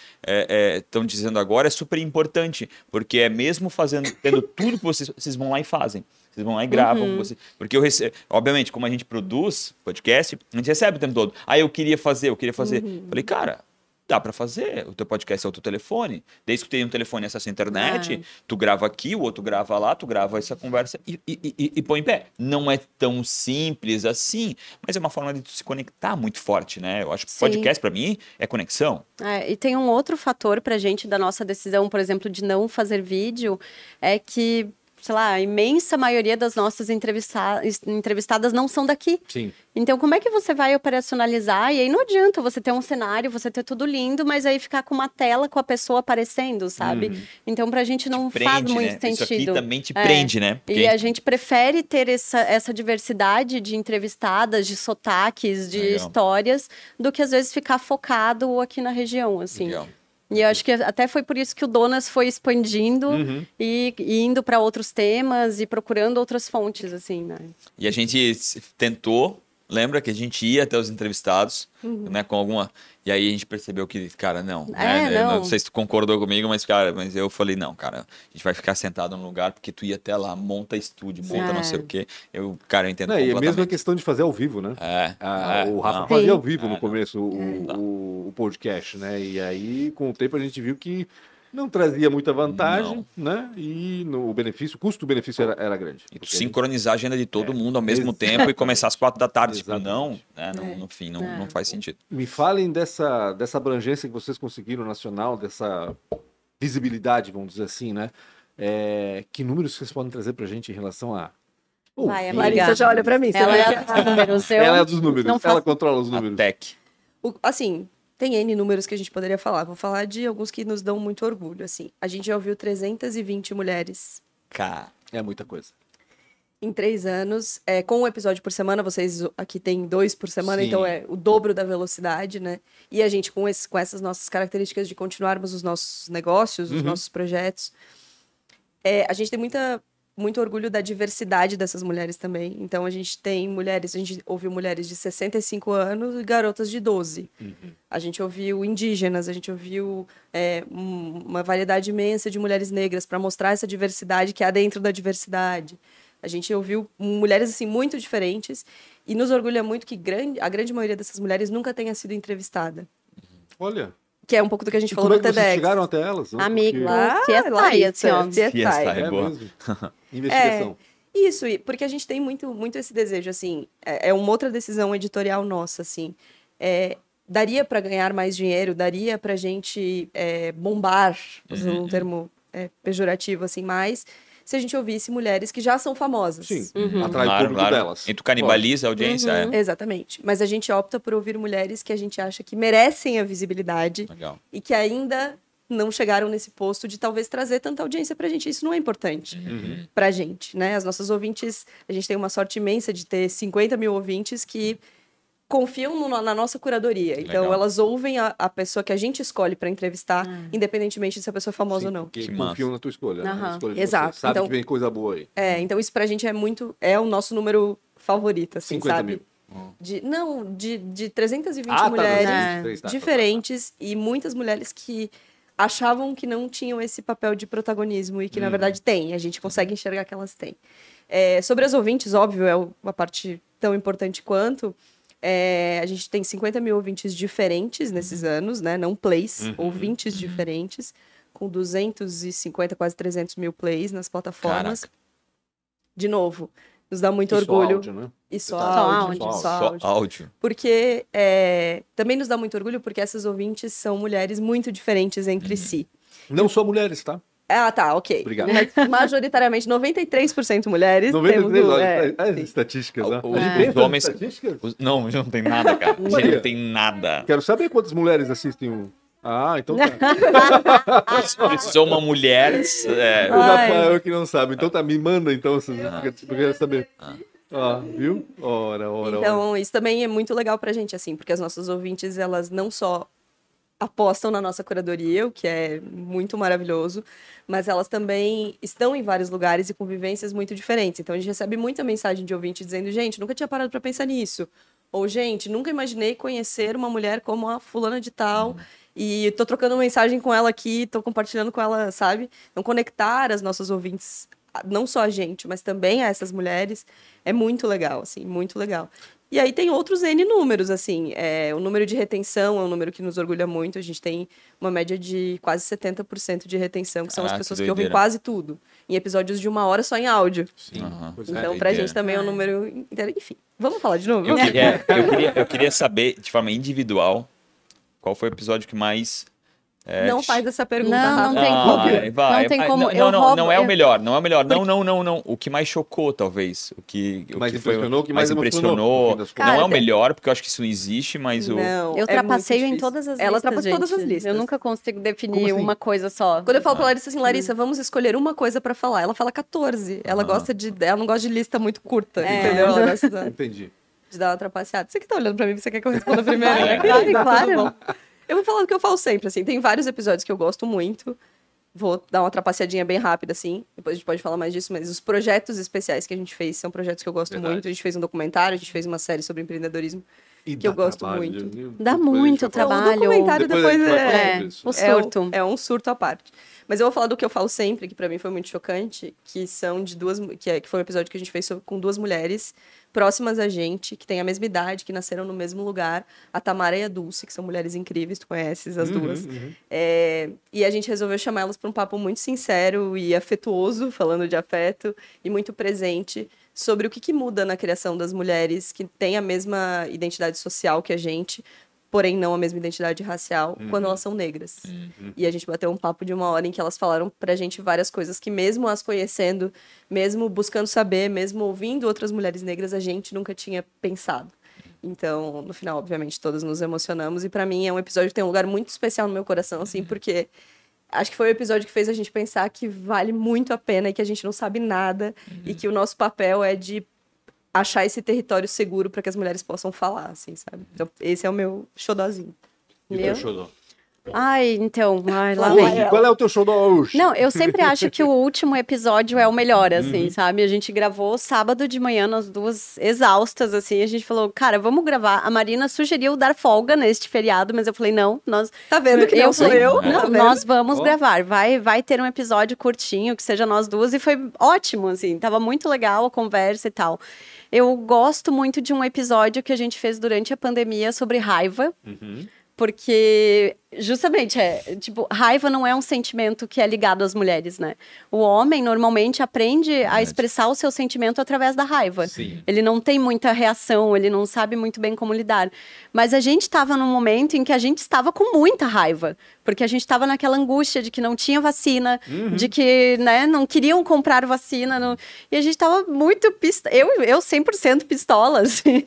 estão dizendo agora é super importante, porque é mesmo fazendo, tendo tudo que vocês, vocês vão lá e fazem. Vocês vão lá e gravam. você- porque eu recebo, obviamente, como a gente produz podcast, a gente recebe o tempo todo. Ah, eu queria fazer, eu queria fazer. Falei, cara, dá pra fazer. O teu podcast é o teu telefone. Desde que tu tenha um telefone e acesso à internet, tu grava aqui, o outro grava lá, tu grava essa conversa e, e, e- e põe em pé. Não é tão simples assim, mas é uma forma de tu se conectar muito forte, né? Eu acho que podcast, pra mim, é conexão. É, e tem um outro fator pra gente da nossa decisão, por exemplo, de não fazer vídeo, é que, sei lá, a imensa maioria das nossas entrevista- entrevistadas não são daqui. Sim. Então, como é que você vai operacionalizar? E aí não adianta você ter um cenário, você ter tudo lindo, mas aí ficar com uma tela com a pessoa aparecendo, sabe? Então, pra gente não faz muito né? sentido. Isso aqui também te É. prende, né? Porque E a gente prefere ter essa, essa diversidade de entrevistadas, de sotaques, de Legal. histórias, do que às vezes ficar focado aqui na região, assim. Legal. E eu acho que até foi por isso que o Donas foi expandindo Uhum. e, e indo para outros temas e procurando outras fontes, assim, né? E a gente tentou, lembra que a gente ia até os entrevistados, né, com alguma. E aí a gente percebeu que, cara, não. É, né, eu não. sei se tu concordou comigo, mas, cara, mas eu falei, não, cara, a gente vai ficar sentado num lugar porque tu ia até lá, monta estúdio, monta não É. sei o quê. Eu, cara, eu entendo Não, e é mesmo a questão de fazer ao vivo, né? É, Ah, é, o Rafa não. fazia ao vivo É, no não. começo o, o- o podcast, né? E aí, com o tempo, a gente viu que não trazia muita vantagem, né? E no, o benefício, o custo-benefício era, era grande. E tu a sincronizar a agenda de todo mundo ao mesmo Ex- tempo e começar às quatro da tarde. Tipo, Exatamente. não, né, não, É. no fim, não, É. não faz sentido. Me falem dessa, dessa abrangência que vocês conseguiram nacional, dessa visibilidade, vamos dizer assim, né? É, que números vocês podem trazer pra gente em relação a. Vai, a Amiga. Larissa já olha pra mim. Ela vai- é a dos números. Eu Ela é dos números, não ela faço- controla os A números. tech. O- assim, tem N números que a gente poderia falar. Vou falar de alguns que nos dão muito orgulho. Assim, a gente já ouviu 320 mulheres Cara, É muita coisa. em três anos. É, com um episódio por semana, vocês aqui tem dois por semana, Sim. então é o dobro da velocidade, né? E a gente, com, esse- com essas nossas características de continuarmos os nossos negócios, os Uhum. nossos projetos, é, a gente tem muita, muito orgulho da diversidade dessas mulheres também. Então a gente tem mulheres, a gente ouviu mulheres de 65 anos e garotas de 12. A gente ouviu indígenas, a gente ouviu é, um- uma variedade imensa de mulheres negras para mostrar essa diversidade que há dentro da diversidade. A gente ouviu mulheres assim muito diferentes E nos orgulha muito que grande, a grande maioria dessas mulheres nunca tenha sido entrevistada. Olha. Que é um pouco do que a gente E falou como é no que vocês TEDx. chegaram até elas? né? Amigo, Porque- Ah, CSI, Larissa, assim, ó. CSI. CSI. É É boa. mesmo? Investigação. Isso, e- porque a gente tem muito, muito esse desejo, assim, é, é uma outra decisão editorial nossa, assim, é, daria para ganhar mais dinheiro, daria para gente é, bombar, usando um termo é, pejorativo, assim, mais, se a gente ouvisse mulheres que já são famosas. Sim, Uhum. atrai o Claro, público claro. delas. E tu canibaliza a audiência, Uhum, Exatamente. Mas a gente opta por ouvir mulheres que a gente acha que merecem a visibilidade é. Legal. e que ainda não chegaram nesse posto de talvez trazer tanta audiência pra gente. Isso não é importante Uhum. pra gente, né? As nossas ouvintes, a gente tem uma sorte imensa de ter 50 mil ouvintes que confiam no- na nossa curadoria. Então, Legal. elas ouvem a, a pessoa que a gente escolhe pra entrevistar, independentemente de se a pessoa é famosa Sim, ou não. Que confiam na tua escolha. né? Aham. Na escolha Exato. Você. Sabe Então- que vem coisa boa aí. É, então isso pra gente é muito. É o nosso número favorito, assim, 50 sabe? mil. De, não, de, de 320 Ah, tá, mulheres 203, tá, tá, tá. diferentes e muitas mulheres que achavam que não tinham esse papel de protagonismo e que, Uhum. na verdade, têm. A gente consegue enxergar que elas têm. É, sobre as ouvintes, óbvio, é uma parte tão importante quanto. É, a gente tem 50 mil ouvintes diferentes nesses Uhum. anos, né? Não plays, ouvintes diferentes, com 250, quase 300 mil plays nas plataformas. Caraca. De novo, nos dá muito E só orgulho. áudio, né? E só, Tá. áudio, áudio, só só áudio. Só áudio. Porque é, também nos dá muito orgulho porque essas ouvintes são mulheres muito diferentes entre si. Não só mulheres, tá? Ah, tá, ok. Obrigado. Mas majoritariamente 93% mulheres. 93, temos, olha, é, é, as estatísticas, né? Os- gente os homens- estatísticas? Os- Não, não tem nada, cara. Não tem nada. Quero saber quantas mulheres assistem o... Ah, então tá. Se sou uma mulher, é, O. Rafael que não sabe. Então tá, me manda então, porque eu quero saber. Ah, viu? Ora, ora, ora. Então, isso também é muito legal pra gente, assim, porque as nossas ouvintes, elas não só apostam na nossa curadoria, o que é muito maravilhoso, mas elas também estão em vários lugares e com vivências muito diferentes. Então, a gente recebe muita mensagem de ouvinte dizendo, gente, nunca tinha parado pra pensar nisso. Ou, gente, nunca imaginei conhecer uma mulher como a fulana de tal. E tô trocando mensagem com ela aqui, tô compartilhando com ela, sabe? Então, conectar as nossas ouvintes, não só a gente, mas também a essas mulheres, é muito legal, assim, muito legal. E aí tem outros N números, assim. É, o número de retenção é um número que nos orgulha muito. A gente tem uma média de quase 70% de retenção, que são as Caraca, pessoas que que ouvem quase tudo. Em episódios de uma hora só em áudio. Sim. Aham. Pois é. Então, pra gente também é um número inteiro. Enfim, vamos falar de novo? Eu queria, eu, queria, eu queria saber, de forma individual, qual foi o episódio que mais. É, não faz essa pergunta, Não, não tem como. Vai, vai, Não tem vai. como. Não, Eu não, roubo- não é o melhor, não é o melhor. Não, não, não, não. O que mais chocou, talvez. O que, o mais que impressionou, o que mais mais impressionou. Não é o melhor, porque eu acho que isso não existe, mas o. Não, Eu é trapaceio muito em todas as Ela listas. trapaceia todas as listas. Eu nunca consigo definir assim? uma coisa só. Quando eu falo pra Larissa assim, Larissa, vamos escolher uma coisa pra falar. Ela fala 14. Ela Ah. gosta de. Ela não gosta de lista muito curta, É. entendeu? Ela gosta da- Entendi. de dar uma trapaceada. Você que tá olhando pra mim, você quer que eu responda primeiro? É, claro, Tá, claro. Eu vou falar do que eu falo sempre, assim. Tem vários episódios que eu gosto muito. Vou dar uma trapaceadinha bem rápida, assim. Depois a gente pode falar mais disso, mas os projetos especiais que a gente fez são projetos que eu gosto Verdade. muito. A gente fez um documentário, a gente fez uma série sobre empreendedorismo. E Que eu gosto trabalho, muito. viu? Dá Depois muito trabalho. O documentário Depois depois, é, sobre isso. o é um- surto. É um, surto à parte. Mas eu vou falar do que eu falo sempre, que pra mim foi muito chocante, que são de duas, que, é, que foi um episódio que a gente fez sobre- com duas mulheres próximas a gente, que têm a mesma idade, que nasceram no mesmo lugar, a Tamara e a Dulce, que são mulheres incríveis, tu conheces as Uhum, duas. uhum. É, e a gente resolveu chamar elas para um papo muito sincero e afetuoso, falando de afeto, e muito presente, sobre o que, que muda na criação das mulheres que têm a mesma identidade social que a gente, porém não a mesma identidade racial, quando elas são negras. E a gente bateu um papo de uma hora em que elas falaram pra gente várias coisas que, mesmo as conhecendo, mesmo buscando saber, mesmo ouvindo outras mulheres negras, a gente nunca tinha pensado. Então, no final, obviamente, todas nos emocionamos. E pra mim é um episódio que tem um lugar muito especial no meu coração, assim, porque acho que foi o episódio que fez a gente pensar que vale muito a pena e que a gente não sabe nada e que o nosso papel é de achar esse território seguro para que as mulheres possam falar, assim, sabe? Então, esse é o meu xodozinho. E Meu? Xodó? Ai, então, ai, lá Hoje, vem. qual é o teu show do hoje? Não, eu sempre acho que o último episódio é o melhor, assim, sabe? A gente gravou sábado de manhã, nós duas exaustas, assim. A gente falou, cara, vamos gravar. A Marina sugeriu dar folga neste feriado, mas eu falei, não, nós. Tá vendo que não sou falei, eu? Não, Tá nós vamos Ó. gravar. Vai, vai ter um episódio curtinho, que seja nós duas, e foi ótimo, assim. Tava muito legal a conversa e tal. Eu gosto muito de um episódio que a gente fez durante a pandemia sobre raiva. Porque, justamente, é, tipo, raiva não é um sentimento que é ligado às mulheres, né? O homem normalmente aprende a expressar o seu sentimento através da raiva. Sim. Ele não tem muita reação, ele não sabe muito bem como lidar. Mas a gente estava num momento em que a gente estava com muita raiva, porque a gente estava naquela angústia de que não tinha vacina, de que né, não queriam comprar vacina. não- E a gente estava muito pistola. Eu, eu 100% pistola, assim.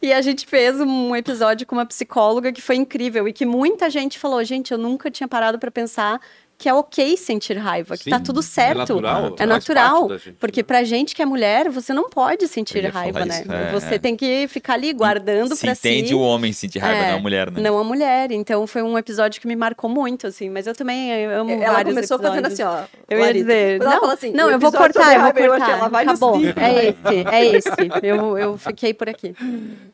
E a gente fez um episódio com uma psicóloga que foi incrível e que muita gente falou: gente, eu nunca tinha parado para pensar que é ok sentir raiva, que Sim, tá tudo é certo. natural, É natural. da gente, porque né? pra gente que é mulher, você não pode sentir raiva, né? isso, é, você é. tem que ficar ali guardando Se pra si. entende o homem sentir raiva, É, não a mulher, né? Não a mulher. Então foi um episódio que me marcou muito, assim. Mas eu também amo Ela vários começou episódios. fazendo assim, ó. Eu ia dizer, não, assim, não, eu vou cortar, eu vou cortar. ela vai Acabou, é esse, é esse. Eu, eu fiquei por aqui.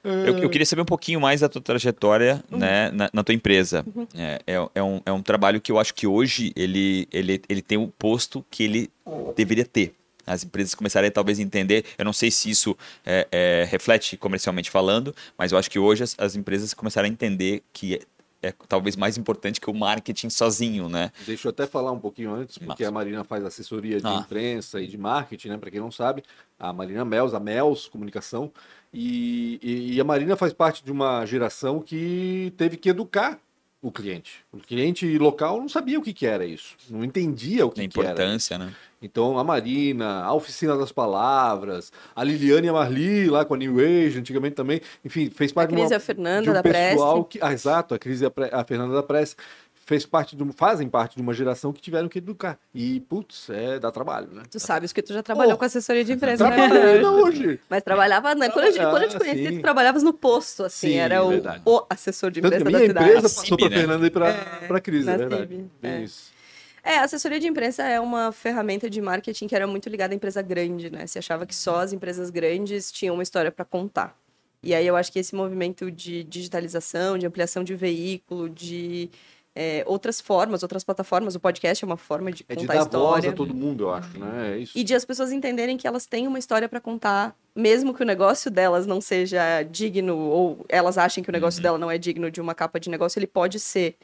Eu, eu queria saber um pouquinho mais da tua trajetória Uhum. né, na, na tua empresa. É, é, é um, é um trabalho que eu acho que hoje ele, ele, ele tem o posto que ele deveria ter. As empresas começarem a talvez entender, eu não sei se isso é, é, reflete comercialmente falando, mas eu acho que hoje as, as empresas começaram a entender que é, é talvez mais importante que o marketing sozinho, né? Deixa eu até falar um pouquinho antes, porque Massa. a Marina faz assessoria de Ah. imprensa e de marketing, né? Para quem não sabe, a Marina Mels, a Mels Comunicação, e, e- e a Marina faz parte de uma geração que teve que educar o cliente. O cliente local não sabia o que, que era isso, não entendia o A que, que era. importância, né? Então, a Marina, a Oficina das Palavras, a Liliane e a Marli, lá com a New Age, antigamente também, enfim, fez parte de, Cris e uma, a Fernanda de um da pessoal Prece. que. Ah, exato, a Cris e a, Pre- a Fernanda da Prece fez parte de fazem parte de uma geração que tiveram que educar. E, putz, é, dá trabalho, né? Tu sabes que tu já trabalhou Oh. com assessoria de imprensa, né? Ainda hoje. Mas trabalhava, né? Quando, eu, quando eu te Ah, conheci, sim. tu trabalhavas no posto, assim, Sim, era o, verdade. o assessor de Tanto que imprensa a da minha cidade. empresa A passou para né? Fernanda e para É, para Cris, na é verdade. Bem é. isso. É, a assessoria de imprensa é uma ferramenta de marketing que era muito ligada à empresa grande, né? Se achava que só as empresas grandes tinham uma história para contar. E aí eu acho que esse movimento de digitalização, de ampliação de veículo, de é, outras formas, outras plataformas, o podcast é uma forma de É de contar dar voz história. a todo mundo, eu acho, né? É isso. E de as pessoas entenderem que elas têm uma história para contar, mesmo que o negócio delas não seja digno, ou elas achem que o negócio dela não é digno de uma capa de negócio, ele pode ser,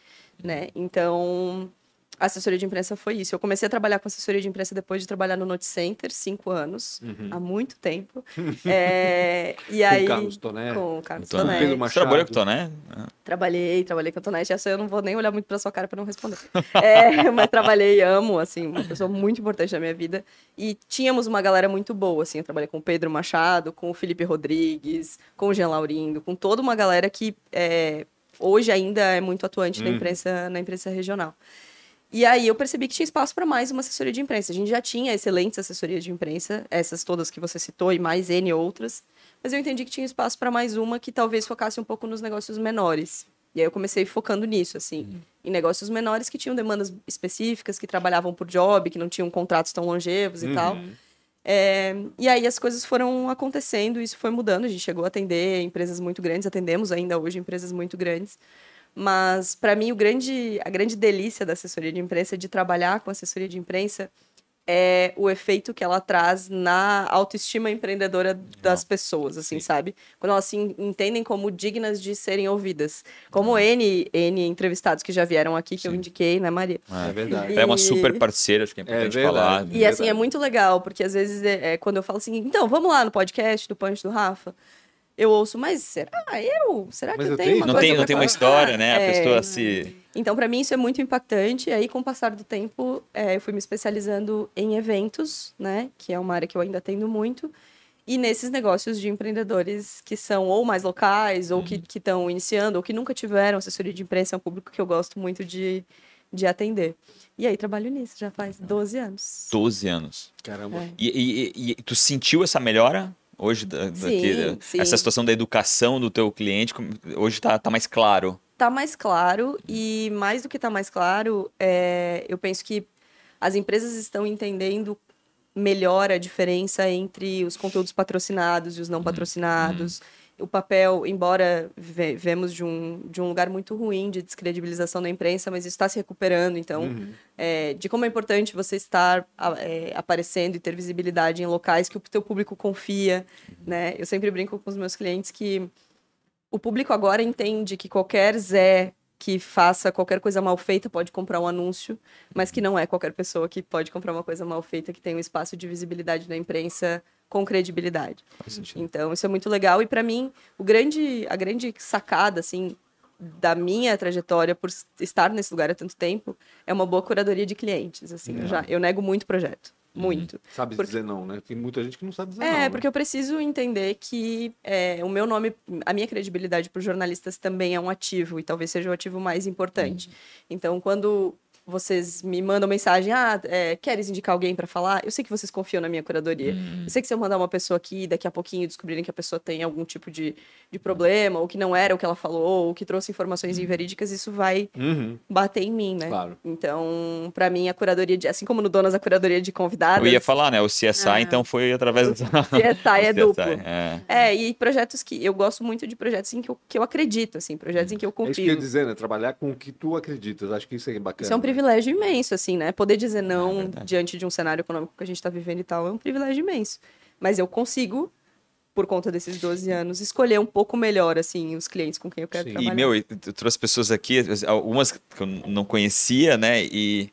né? Então, a assessoria de imprensa foi isso. Eu comecei a trabalhar com assessoria de imprensa depois de trabalhar no Note Center, cinco anos, há muito tempo. É, e aí, Uhum. Com Carlos Toné. com o Carlos Toné. Toné. Pedro Você Machado. trabalhou com o Toné? Trabalhei, trabalhei com a Tonete. Essa eu não vou nem olhar muito pra sua cara pra não responder. É, mas trabalhei, amo, assim, uma pessoa muito importante na minha vida. E tínhamos uma galera muito boa, assim. Eu trabalhei com o Pedro Machado, com o Felipe Rodrigues, com o Jean Laurindo, com toda uma galera que é, hoje ainda é muito atuante na, imprensa, na imprensa regional. E aí eu percebi que tinha espaço para mais uma assessoria de imprensa. A gente já tinha excelentes assessorias de imprensa, essas todas que você citou e mais N outras. Mas eu entendi que tinha espaço para mais uma que talvez focasse um pouco nos negócios menores. E aí eu comecei focando nisso, assim, em negócios menores que tinham demandas específicas, que trabalhavam por job, que não tinham contratos tão longevos e tal. É, e aí as coisas foram acontecendo, isso foi mudando. A gente chegou a atender empresas muito grandes, atendemos ainda hoje empresas muito grandes. Mas para mim o grande, a grande delícia da assessoria de imprensa de trabalhar com assessoria de imprensa é o efeito que ela traz na autoestima empreendedora das pessoas, assim, sabe? Quando elas se en- entendem como dignas de serem ouvidas. Como N, N entrevistados que já vieram aqui, que eu indiquei, né, Maria? É verdade. Ela é uma E- super parceira, acho que é importante verdade. falar. E assim, é muito legal, porque às vezes é, é quando eu falo assim, então, vamos lá no podcast do Punch do Rafa, eu ouço, mas será eu? Será que Mas eu eu tenho tenho? uma Não coisa tem, não tem uma história, né? A É. pessoa se. Então, para mim, isso é muito impactante. E aí, com o passar do tempo, é, eu fui me especializando em eventos, né? Que é uma área que eu ainda atendo muito. E nesses negócios de empreendedores que são ou mais locais, ou que estão iniciando, ou que nunca tiveram assessoria de imprensa, é um público que eu gosto muito de, de atender. E aí, trabalho nisso já faz 12 anos. 12 anos. Caramba. É. E, e- e- e tu sentiu essa melhora hoje? Da, Sim, daqui, da- sim. Essa situação da educação do teu cliente, hoje tá, tá mais claro. tá mais claro e mais do que tá mais claro, é, eu penso que as empresas estão entendendo melhor a diferença entre os conteúdos patrocinados e os não patrocinados. O papel, embora ve vemos de um, de um lugar muito ruim de descredibilização da imprensa, mas está se recuperando. Então, Uhum. é, de como é importante você estar é, aparecendo e ter visibilidade em locais que o teu público confia, né? Eu sempre brinco com os meus clientes que o público agora entende que qualquer Zé que faça qualquer coisa mal feita pode comprar um anúncio, mas que não é qualquer pessoa que pode comprar uma coisa mal feita que tem um espaço de visibilidade na imprensa com credibilidade. Então, isso é muito legal. E para mim, o grande, a grande sacada, assim, da minha trajetória por estar nesse lugar há tanto tempo é uma boa curadoria de clientes. Assim, eu, já, eu nego muito projeto. Muito. Sabe Porque- dizer não, né? Tem muita gente que não sabe dizer É, não. né? porque eu preciso entender que é, o meu nome, a minha credibilidade para os jornalistas também é um ativo, e talvez seja o ativo mais importante. Então, quando vocês me mandam mensagem, ah, é, queres indicar alguém para falar? Eu sei que vocês confiam na minha curadoria. Eu sei que se eu mandar uma pessoa aqui, daqui a pouquinho descobrirem que a pessoa tem algum tipo de, de problema, ou que não era o que ela falou, ou que trouxe informações inverídicas, isso vai Uhum, bater em mim, né? claro. Então, para mim, a curadoria de, assim como no Donas, a curadoria de convidados. Eu ia falar, né? O CSI, Ah. então, foi através do. CSI é O duplo. É. É, e projetos que eu gosto muito de projetos em que eu, que eu acredito, assim, projetos em que eu É isso que eu ia confio. dizer, né? Trabalhar com o que tu acreditas. Acho que isso é bacana. Isso é um privilégio imenso, assim, né? Poder dizer não É diante de um cenário econômico que a gente está vivendo e tal é um privilégio imenso. Mas eu consigo, por conta desses 12 anos, escolher um pouco melhor, assim, os clientes com quem eu quero Sim. trabalhar. E, meu, eu trouxe pessoas aqui, algumas que eu não conhecia, né? E.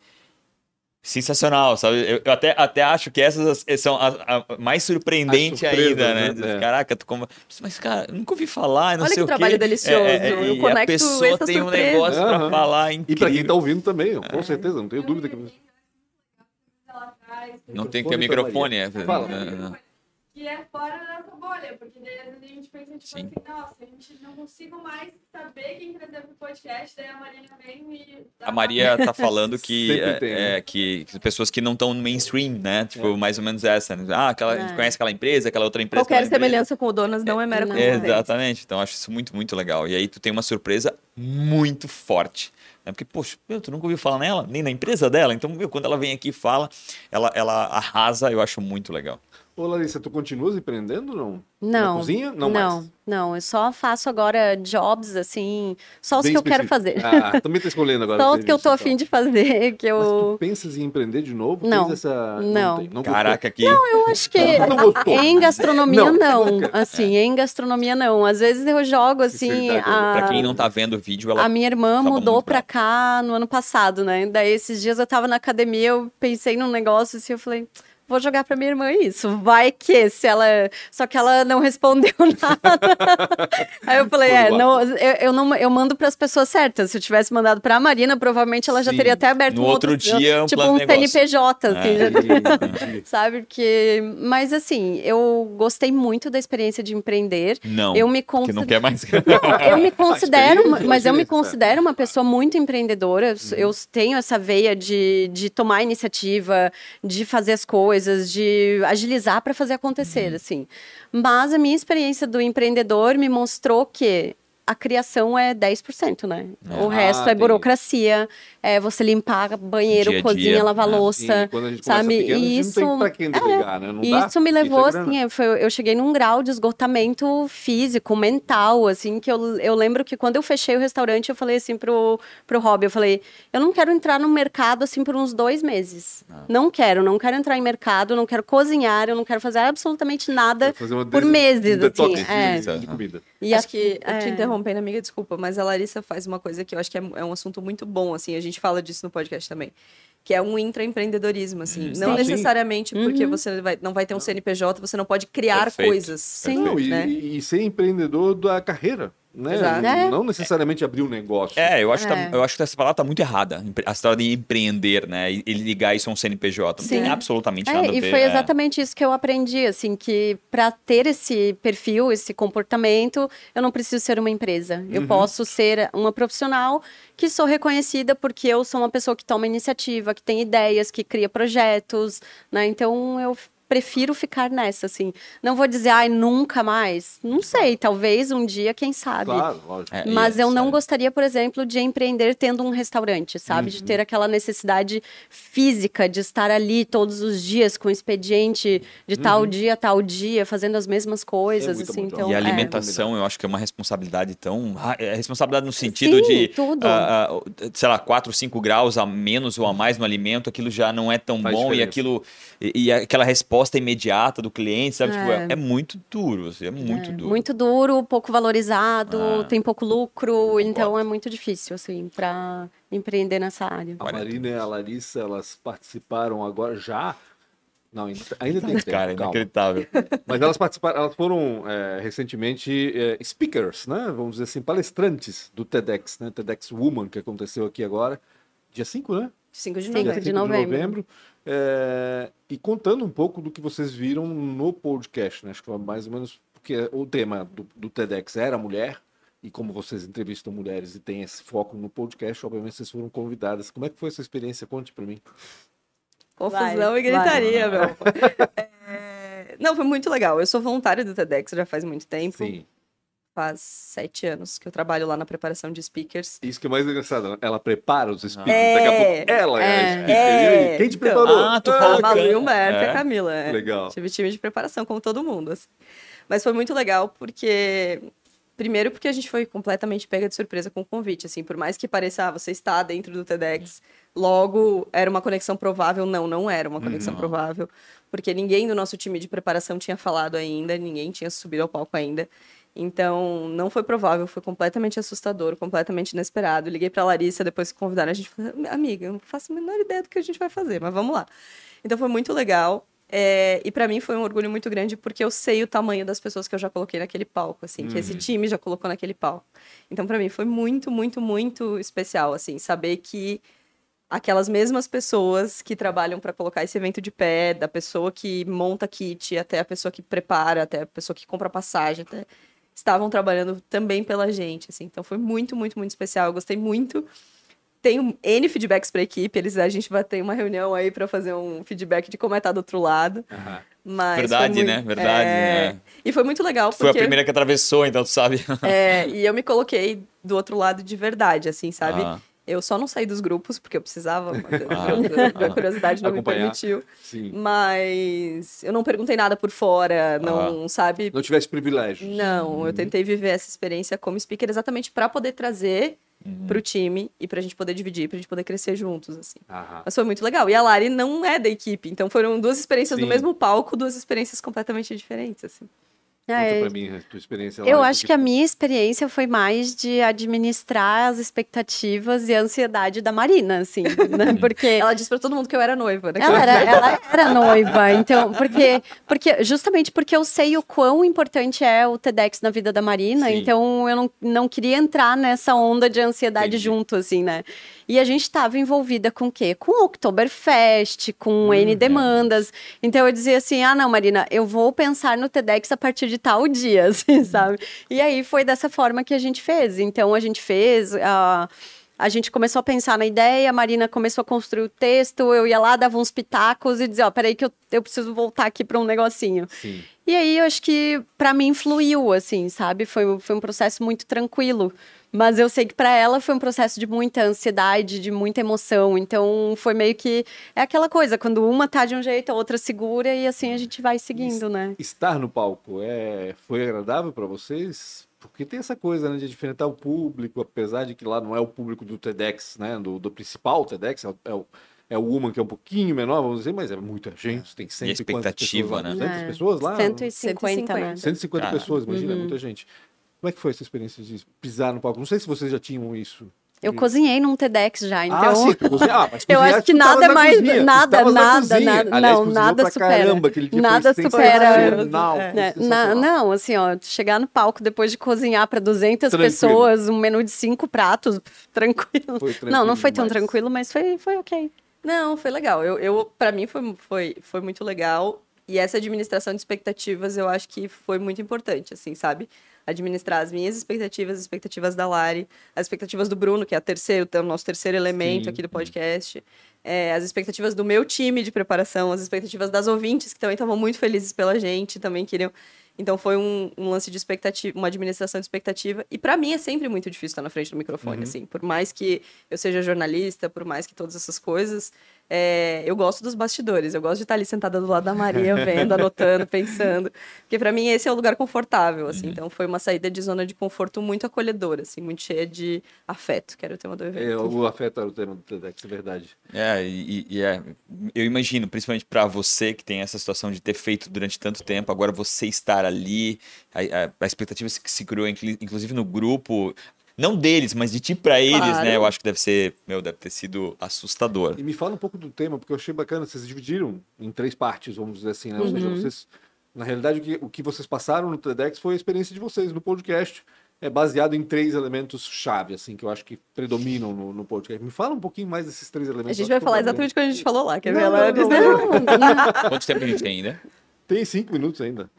Sensacional, sabe? Eu, eu até, até acho que essas são a, a mais surpreendente ainda, né? né? É. Caraca, tu como. Mas, cara, nunca ouvi falar, não Olha sei que o quê. trabalho delicioso, É, é, eu e a conecto pessoa essa tem um surpresa. negócio pra Aham. falar E incrível. pra quem tá ouvindo também, com certeza, não tenho dúvida que. Não tem que ter microfone. É, Fala. é, que é fora da nossa bolha, porque daí às vezes a gente pensa, tipo Sim. assim, nossa, a gente não consigo mais saber quem trazer pro podcast, daí a Marina vem e... dá A Maria tá falando que, é, né? é, que, que pessoas que não estão no mainstream, né? Tipo, mais ou menos essa. né? Ah, aquela, a gente É. conhece aquela empresa, aquela outra empresa. Qualquer aquela empresa. semelhança com o Donas não é mera coincidência. Exatamente. Então, eu acho isso muito, muito legal. E aí, tu tem uma surpresa muito forte. Né? Porque, poxa, meu, tu nunca ouviu falar nela, nem na empresa dela. Então, meu, quando ela vem aqui e fala, ela, ela arrasa, eu acho muito legal. Ô, Larissa, tu continuas empreendendo ou não? Na Não. cozinha? Não, Não, mais. não, eu só faço agora jobs, assim, só os Bem que eu quero específico. fazer. Ah, também tá escolhendo agora. Só o os que eu tô serviço, afim de fazer, que então. Mas tu eu... pensas em empreender de novo? Não. Essa... Não. não gostou? Caraca, aqui. Eu acho que Não gostou. em gastronomia Não. não, assim, em gastronomia não. Às vezes eu jogo assim, Sinceridade, a, Pra quem não tá vendo o vídeo, ela. a minha irmã mudou pra cá no ano passado, né? Daí esses dias eu tava na academia, eu pensei num negócio assim, eu falei, vou jogar pra minha irmã isso, vai que se ela, só que ela não respondeu nada. Aí eu falei, é, não, eu, eu não, eu mando pras pessoas certas. Se eu tivesse mandado pra Marina, provavelmente ela já Sim. teria até aberto No um outro dia, um tipo um. CNPJ, assim, É. já sabe? Porque, mas assim, eu gostei muito da experiência de empreender. Não. Eu me Que não quer mais. eu me considero, uma- mas eu me experiência, considero uma pessoa muito empreendedora. Eu tenho essa veia de, de tomar iniciativa, de fazer as coisas, de agilizar para fazer acontecer, assim. Mas a minha experiência do empreendedor me mostrou que a criação é 10%, né? O Ah, resto é tem burocracia, é você limpar banheiro, Dia cozinha, dia. lavar sim, louça, Sim, quando a gente começa sabe? pequeno, E isso quem delegar, né? Dá? isso me levou, Isso é assim, é, foi- eu cheguei num grau de esgotamento físico, mental, assim, que eu, eu lembro que quando eu fechei o restaurante, eu falei assim pro, pro Rob, eu falei, eu não quero entrar no mercado, assim, por uns dois meses. Ah. Não quero, não quero entrar em mercado, não quero cozinhar, eu não quero fazer absolutamente nada. Fazer por des- meses, um assim, de- é. de, comida. E acho aqui, que, é, te interrompendo, amiga, desculpa, mas a Larissa faz uma coisa que eu acho que é, é um assunto muito bom, assim, a gente fala disso no podcast também, que é um intraempreendedorismo, assim, não Sim. necessariamente porque Uhum. você vai, não vai ter um CNPJ, você não pode criar Perfeito. coisas. Sim. Não, e, né? e ser empreendedor da carreira, né? Exato. É. Não necessariamente abrir um negócio. É, eu acho, que É. tá- eu acho que essa palavra tá muito errada. A história de empreender, né? E e ligar isso a um CNPJ. Não tem Sim. absolutamente É, nada a e ver. foi é. exatamente isso que eu aprendi, assim, que para ter esse perfil, esse comportamento, eu não preciso ser uma empresa. Uhum. Eu posso ser uma profissional que sou reconhecida porque eu sou uma pessoa que toma iniciativa, que tem ideias, que cria projetos, né? Então eu prefiro ficar nessa, assim. Não vou dizer, ai, nunca mais. Não sei, talvez um dia, quem sabe. Claro, lógico. É, Mas e é eu não sério. gostaria, por exemplo, de empreender tendo um restaurante, sabe? De ter aquela necessidade física de estar ali todos os dias com o expediente de tal dia, tal dia, fazendo as mesmas coisas, muita assim. montão. Então, E a é. alimentação, eu acho que é uma responsabilidade tão. É responsabilidade no sentido Sim, de, tudo. ah, ah, sei lá, 4, 5 graus a menos ou a mais no alimento, aquilo já não é tão Faz bom e diferença. aquilo. E, e aquela resposta imediata do cliente, sabe? Tipo, é, É. é muito duro, assim, é muito É, duro. Muito duro, pouco valorizado, Ah. tem pouco lucro, então é muito difícil, assim, para empreender nessa área. A Marina e a Larissa, elas participaram agora já. Não, ainda, ainda tem tempo, Cara, calma. inacreditável. Mas elas participaram, elas foram é, recentemente é, speakers, né? Vamos dizer assim, palestrantes do TEDx, né? TEDx Woman, que aconteceu aqui agora, dia 5, né? 5 de Sim, Dia novembro. de novembro. É, e contando um pouco do que vocês viram no podcast, né? Acho que foi mais ou menos porque o tema do, do TEDx era mulher, e como vocês entrevistam mulheres e tem esse foco no podcast, obviamente vocês foram convidadas. Como é que foi essa experiência? Conte para mim. Confusão Vai, e gritaria, meu. É, Não, foi muito legal. Eu sou voluntária do TEDx já faz muito tempo. Sim. Faz sete anos que eu trabalho lá na preparação de speakers. Isso que é mais engraçado, né? ela prepara os speakers, É. daqui a pouco ela é, a É. speaker. É. E aí, Quem te Então. preparou? Ah, tu A falou Malu e o Humberto e é. a Camila. é. Legal. Tive time de preparação, como todo mundo. assim. Mas foi muito legal porque. Primeiro, porque a gente foi completamente pega de surpresa com o convite. Assim, por mais que pareça, ah, você está dentro do TEDx, logo era uma conexão provável. Não, não era uma conexão Não. provável. Porque ninguém do nosso time de preparação tinha falado ainda, ninguém tinha subido ao palco ainda. Então, não foi provável, foi completamente assustador, completamente inesperado. Liguei pra Larissa depois que convidaram a gente, falei, amiga, eu não faço a menor ideia do que a gente vai fazer, mas vamos lá. Então, foi muito legal. É, e pra mim foi um orgulho muito grande porque eu sei o tamanho das pessoas que eu já coloquei naquele palco, assim, que esse time já colocou naquele palco. Então, pra mim foi muito, muito, muito especial, assim, saber que aquelas mesmas pessoas que trabalham para colocar esse evento de pé, da pessoa que monta kit, até a pessoa que prepara, até a pessoa que compra passagem, até estavam trabalhando também pela gente, assim. Então foi muito, muito, muito especial. Eu gostei muito. Tenho N feedbacks para a equipe, eles a gente vai ter uma reunião aí para fazer um feedback de como é estar do outro lado. Aham. Mas Verdade, muito- né? Verdade, é, né? E foi muito legal Foi a porque primeira que atravessou, então tu sabe. é, e eu me coloquei do outro lado de verdade, assim, sabe? Ah. Eu só não saí dos grupos porque eu precisava, Ah, a curiosidade não me Acompanhar. permitiu. Sim. Mas eu não perguntei nada por fora, não, sabe? Não tivesse privilégio. Não, eu tentei viver essa experiência como speaker exatamente para poder trazer Uhum. pro time e pra gente poder dividir, pra gente poder crescer juntos, assim. Aham. Mas foi muito legal. E a Lari não é da equipe, então foram duas experiências Sim. no mesmo palco, duas experiências completamente diferentes, assim. Conta É, pra mim a tua experiência lá. Eu acho que a minha experiência foi mais de administrar as expectativas e a ansiedade da Marina, assim, né? Porque Ela disse pra todo mundo que eu era noiva, né? ela era, ela era noiva, então, porque, porque justamente porque eu sei o quão importante é o TEDx na vida da Marina, Sim. então eu não, não queria entrar nessa onda de ansiedade Entendi. junto, assim, né? E a gente estava envolvida com o quê? Com o Oktoberfest, com N demandas. Então eu dizia assim: ah, não, Marina, eu vou pensar no TEDx a partir de tal dia, assim, sabe? E aí foi dessa forma que a gente fez. Então a gente fez. a a gente começou a pensar na ideia, a Marina começou a construir o texto, eu ia lá, dava uns pitacos e dizia, ó, peraí que eu, eu preciso voltar aqui para um negocinho. Sim. E aí eu acho que para mim fluiu, assim, sabe? Foi, foi um processo muito tranquilo. Mas eu sei que para ela foi um processo de muita ansiedade, de muita emoção. Então foi meio que. É aquela coisa, quando uma tá de um jeito, a outra segura e assim a gente vai seguindo, né? Estar no palco é... foi agradável pra vocês? Porque tem essa coisa né, de enfrentar o público, apesar de que lá não é o público do TEDx, né? Do, do principal TEDx, é o, é o, é o Woman, que é um pouquinho menor, vamos dizer, mas é muita gente, tem cento E a quantas expectativa, pessoas lá? né? 200 É. pessoas lá? 150, né? 150 Cara, pessoas, imagina, é uhum. muita gente. Como é que foi essa experiência de pisar no palco? Não sei se vocês já tinham isso. Eu cozinhei num TEDx já, então. ah, sim, cozinha- ah, mas Eu acho que nada na mais- cozinha, nada, nada, nada- Aliás, não, nada pra supera. Caramba, aquele dia Nada foi supera. sensacional, É, na- não, assim, ó, chegar no palco depois de cozinhar para 200 Tranquilo. pessoas, um menu de cinco pratos, tranquilo. Foi não, não tranquilo foi tão demais. tranquilo, mas foi, foi ok. Não, foi legal. Eu, eu para mim foi, foi, foi muito legal. E essa administração de expectativas eu acho que foi muito importante, assim, sabe? Administrar as minhas expectativas, as expectativas da Lari, as expectativas do Bruno, que é a terceiro, o nosso terceiro elemento Sim. aqui do podcast, é, as expectativas do meu time de preparação, as expectativas das ouvintes, que também estavam muito felizes pela gente, também queriam. Então foi um, um lance de expectativa, uma administração de expectativa. E para mim é sempre muito difícil estar na frente do microfone, assim. Por mais que eu seja jornalista, por mais que todas essas coisas, é, eu gosto dos bastidores. Eu gosto de estar ali sentada do lado da Maria, vendo, anotando, pensando. Porque para mim esse é o lugar confortável, assim. Então foi uma saída de zona de conforto muito acolhedora, assim, muito cheia de afeto, que era o tema do evento. É, o afeto era o tema do TEDx, é verdade. É, e, e é, eu imagino, principalmente para você que tem essa situação de ter feito durante tanto tempo, agora você estar ali, a, a, a expectativa que se criou, inclu- inclusive no grupo, não deles, mas de ti para eles, Claro. né? Eu acho que deve ser, meu, deve ter sido assustador. E me fala um pouco do tema, porque eu achei bacana, vocês dividiram em três partes, vamos dizer assim, né? Ou seja, vocês, na realidade, o que, o que vocês passaram no TEDx foi a experiência de vocês no podcast, é baseado em três elementos-chave, assim, que eu acho que predominam no, no podcast. Me fala um pouquinho mais desses três elementos. A gente vai falar exatamente o que a gente falou lá, quer Não, ver? Não, não, não. Quanto tempo a gente tem ainda? Tem cinco minutos ainda.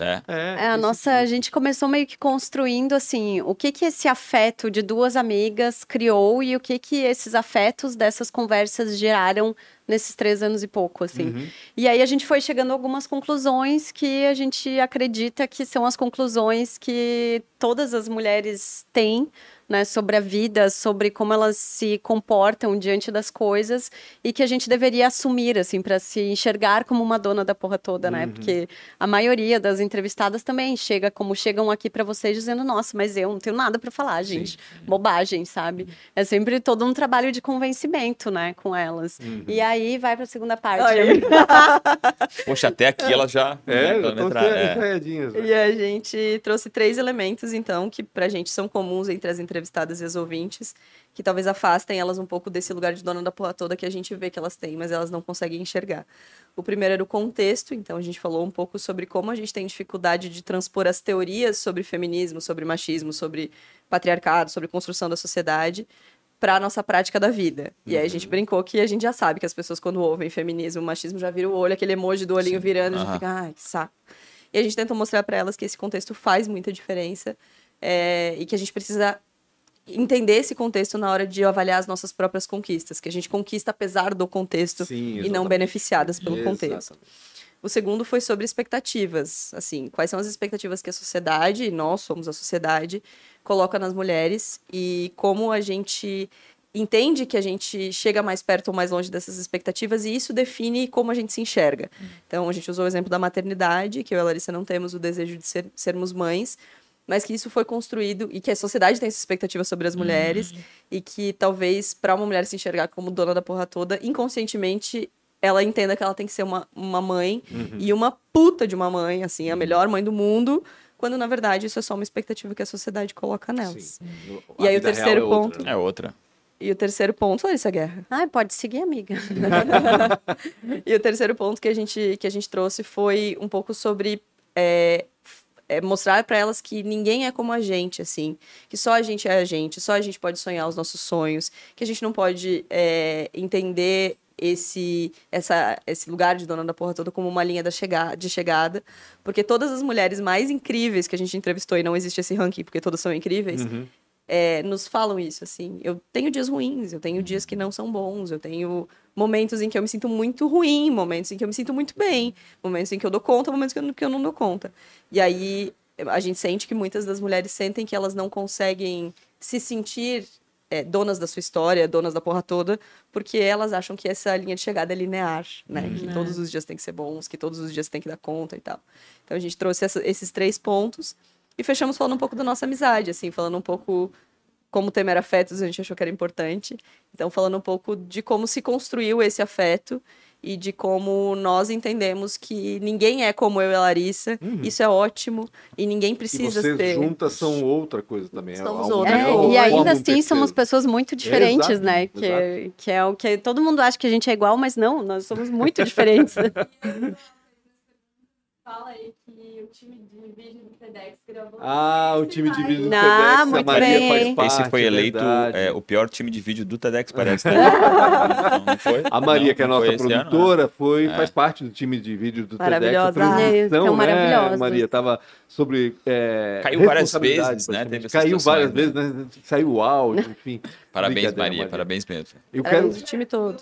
Tá. É, É, a nossa, cinco a gente começou meio que construindo assim, o que que esse afeto de duas amigas criou e o que que esses afetos dessas conversas geraram nesses três anos e pouco, assim. Uhum. E aí a gente foi chegando a algumas conclusões que a gente acredita que são as conclusões que todas as mulheres têm, né, sobre a vida, sobre como elas se comportam diante das coisas e que a gente deveria assumir, assim, para se enxergar como uma dona da porra toda, né? Porque a maioria das entrevistadas também chega como chegam aqui para vocês dizendo, nossa, mas eu não tenho nada para falar, gente. Bobagem, sabe? É sempre todo um trabalho de convencimento, né, com elas. E aí vai para a segunda parte. Aí. Poxa, até aqui ela já. É, já já entrar, é. né? E a gente trouxe três elementos, então, que pra gente são comuns entre as entrevistadas e as ouvintes, que talvez afastem elas um pouco desse lugar de dona da porra toda que a gente vê que elas têm, mas elas não conseguem enxergar. O primeiro era o contexto, então a gente falou um pouco sobre como a gente tem dificuldade de transpor as teorias sobre feminismo, sobre machismo, sobre patriarcado, sobre construção da sociedade para a nossa prática da vida. E aí a gente brincou que a gente já sabe que as pessoas quando ouvem feminismo, machismo já viram o olho, aquele emoji do olhinho virando, já Aham. fica, ai, que saco. E a gente tentou mostrar para elas que esse contexto faz muita diferença é, e que a gente precisa entender esse contexto na hora de avaliar as nossas próprias conquistas, que a gente conquista apesar do contexto Sim, e não beneficiadas pelo contexto. Exatamente. O segundo foi sobre expectativas, assim, quais são as expectativas que a sociedade, e nós somos a sociedade, coloca nas mulheres e como a gente entende que a gente chega mais perto ou mais longe dessas expectativas e isso define como a gente se enxerga. Então, a gente usou o exemplo da maternidade, que eu e a Larissa não temos o desejo de ser- sermos mães, mas que isso foi construído e que a sociedade tem essa expectativa sobre as mulheres e que talvez para uma mulher se enxergar como dona da porra toda, inconscientemente ela entenda que ela tem que ser uma, uma mãe e uma puta de uma mãe, assim, a melhor mãe do mundo, quando na verdade isso é só uma expectativa que a sociedade coloca nelas. Sim. E aí o terceiro é outra, ponto. né? É outra. E o terceiro ponto, Larissa Guerra. Ai, pode seguir, amiga. E o terceiro ponto que a gente, que a gente trouxe foi um pouco sobre é, é, mostrar para elas que ninguém é como a gente, assim. Que só a gente é a gente, só a gente pode sonhar os nossos sonhos, que a gente não pode é, entender esse, essa, esse lugar de dona da porra toda como uma linha da chega de chegada, porque todas as mulheres mais incríveis que a gente entrevistou, e não existe esse ranking porque todas são incríveis, é, nos falam isso, assim. Eu tenho dias ruins, eu tenho dias que não são bons, eu tenho momentos em que eu me sinto muito ruim, momentos em que eu me sinto muito bem, momentos em que eu dou conta, momentos que eu, não- que eu não dou conta. E aí a gente sente que muitas das mulheres sentem que elas não conseguem se sentir é, donas da sua história, donas da porra toda, porque elas acham que essa linha de chegada é linear, né? Que todos os dias tem que ser bons, que todos os dias tem que dar conta e tal. Então a gente trouxe essa- esses três pontos e fechamos falando um pouco da nossa amizade, assim, falando um pouco como o tema era afetos, a gente achou que era importante. Então, falando um pouco de como se construiu esse afeto e de como nós entendemos que ninguém é como eu e a Larissa. Isso é ótimo e ninguém E precisa vocês ser. juntas são outra coisa também. Somos Há um- outra É, e ainda assim terceiro. somos pessoas muito diferentes, Exato, né? Que, que é o que todo mundo acha que a gente é igual, mas não, nós somos muito diferentes. fala aí time de vídeo do TEDx gravou. Ah, o time de vídeo do Ah, TEDx, a muito Maria bem. faz parte, Esse foi é eleito é, o pior time de vídeo do TEDx, parece. Né? não, não foi? A Maria, Não, que é a nossa ano, né? produtora, foi, É. faz parte do time de vídeo do TEDx. Maravilhosa. A transmissão, Ai, são né. Maria, tava sobre é, Caiu várias vezes, né? Teve Caiu várias vezes, né? Saiu o áudio, enfim. Parabéns, Maria, parabéns mesmo. Eu É, quero, o time todo.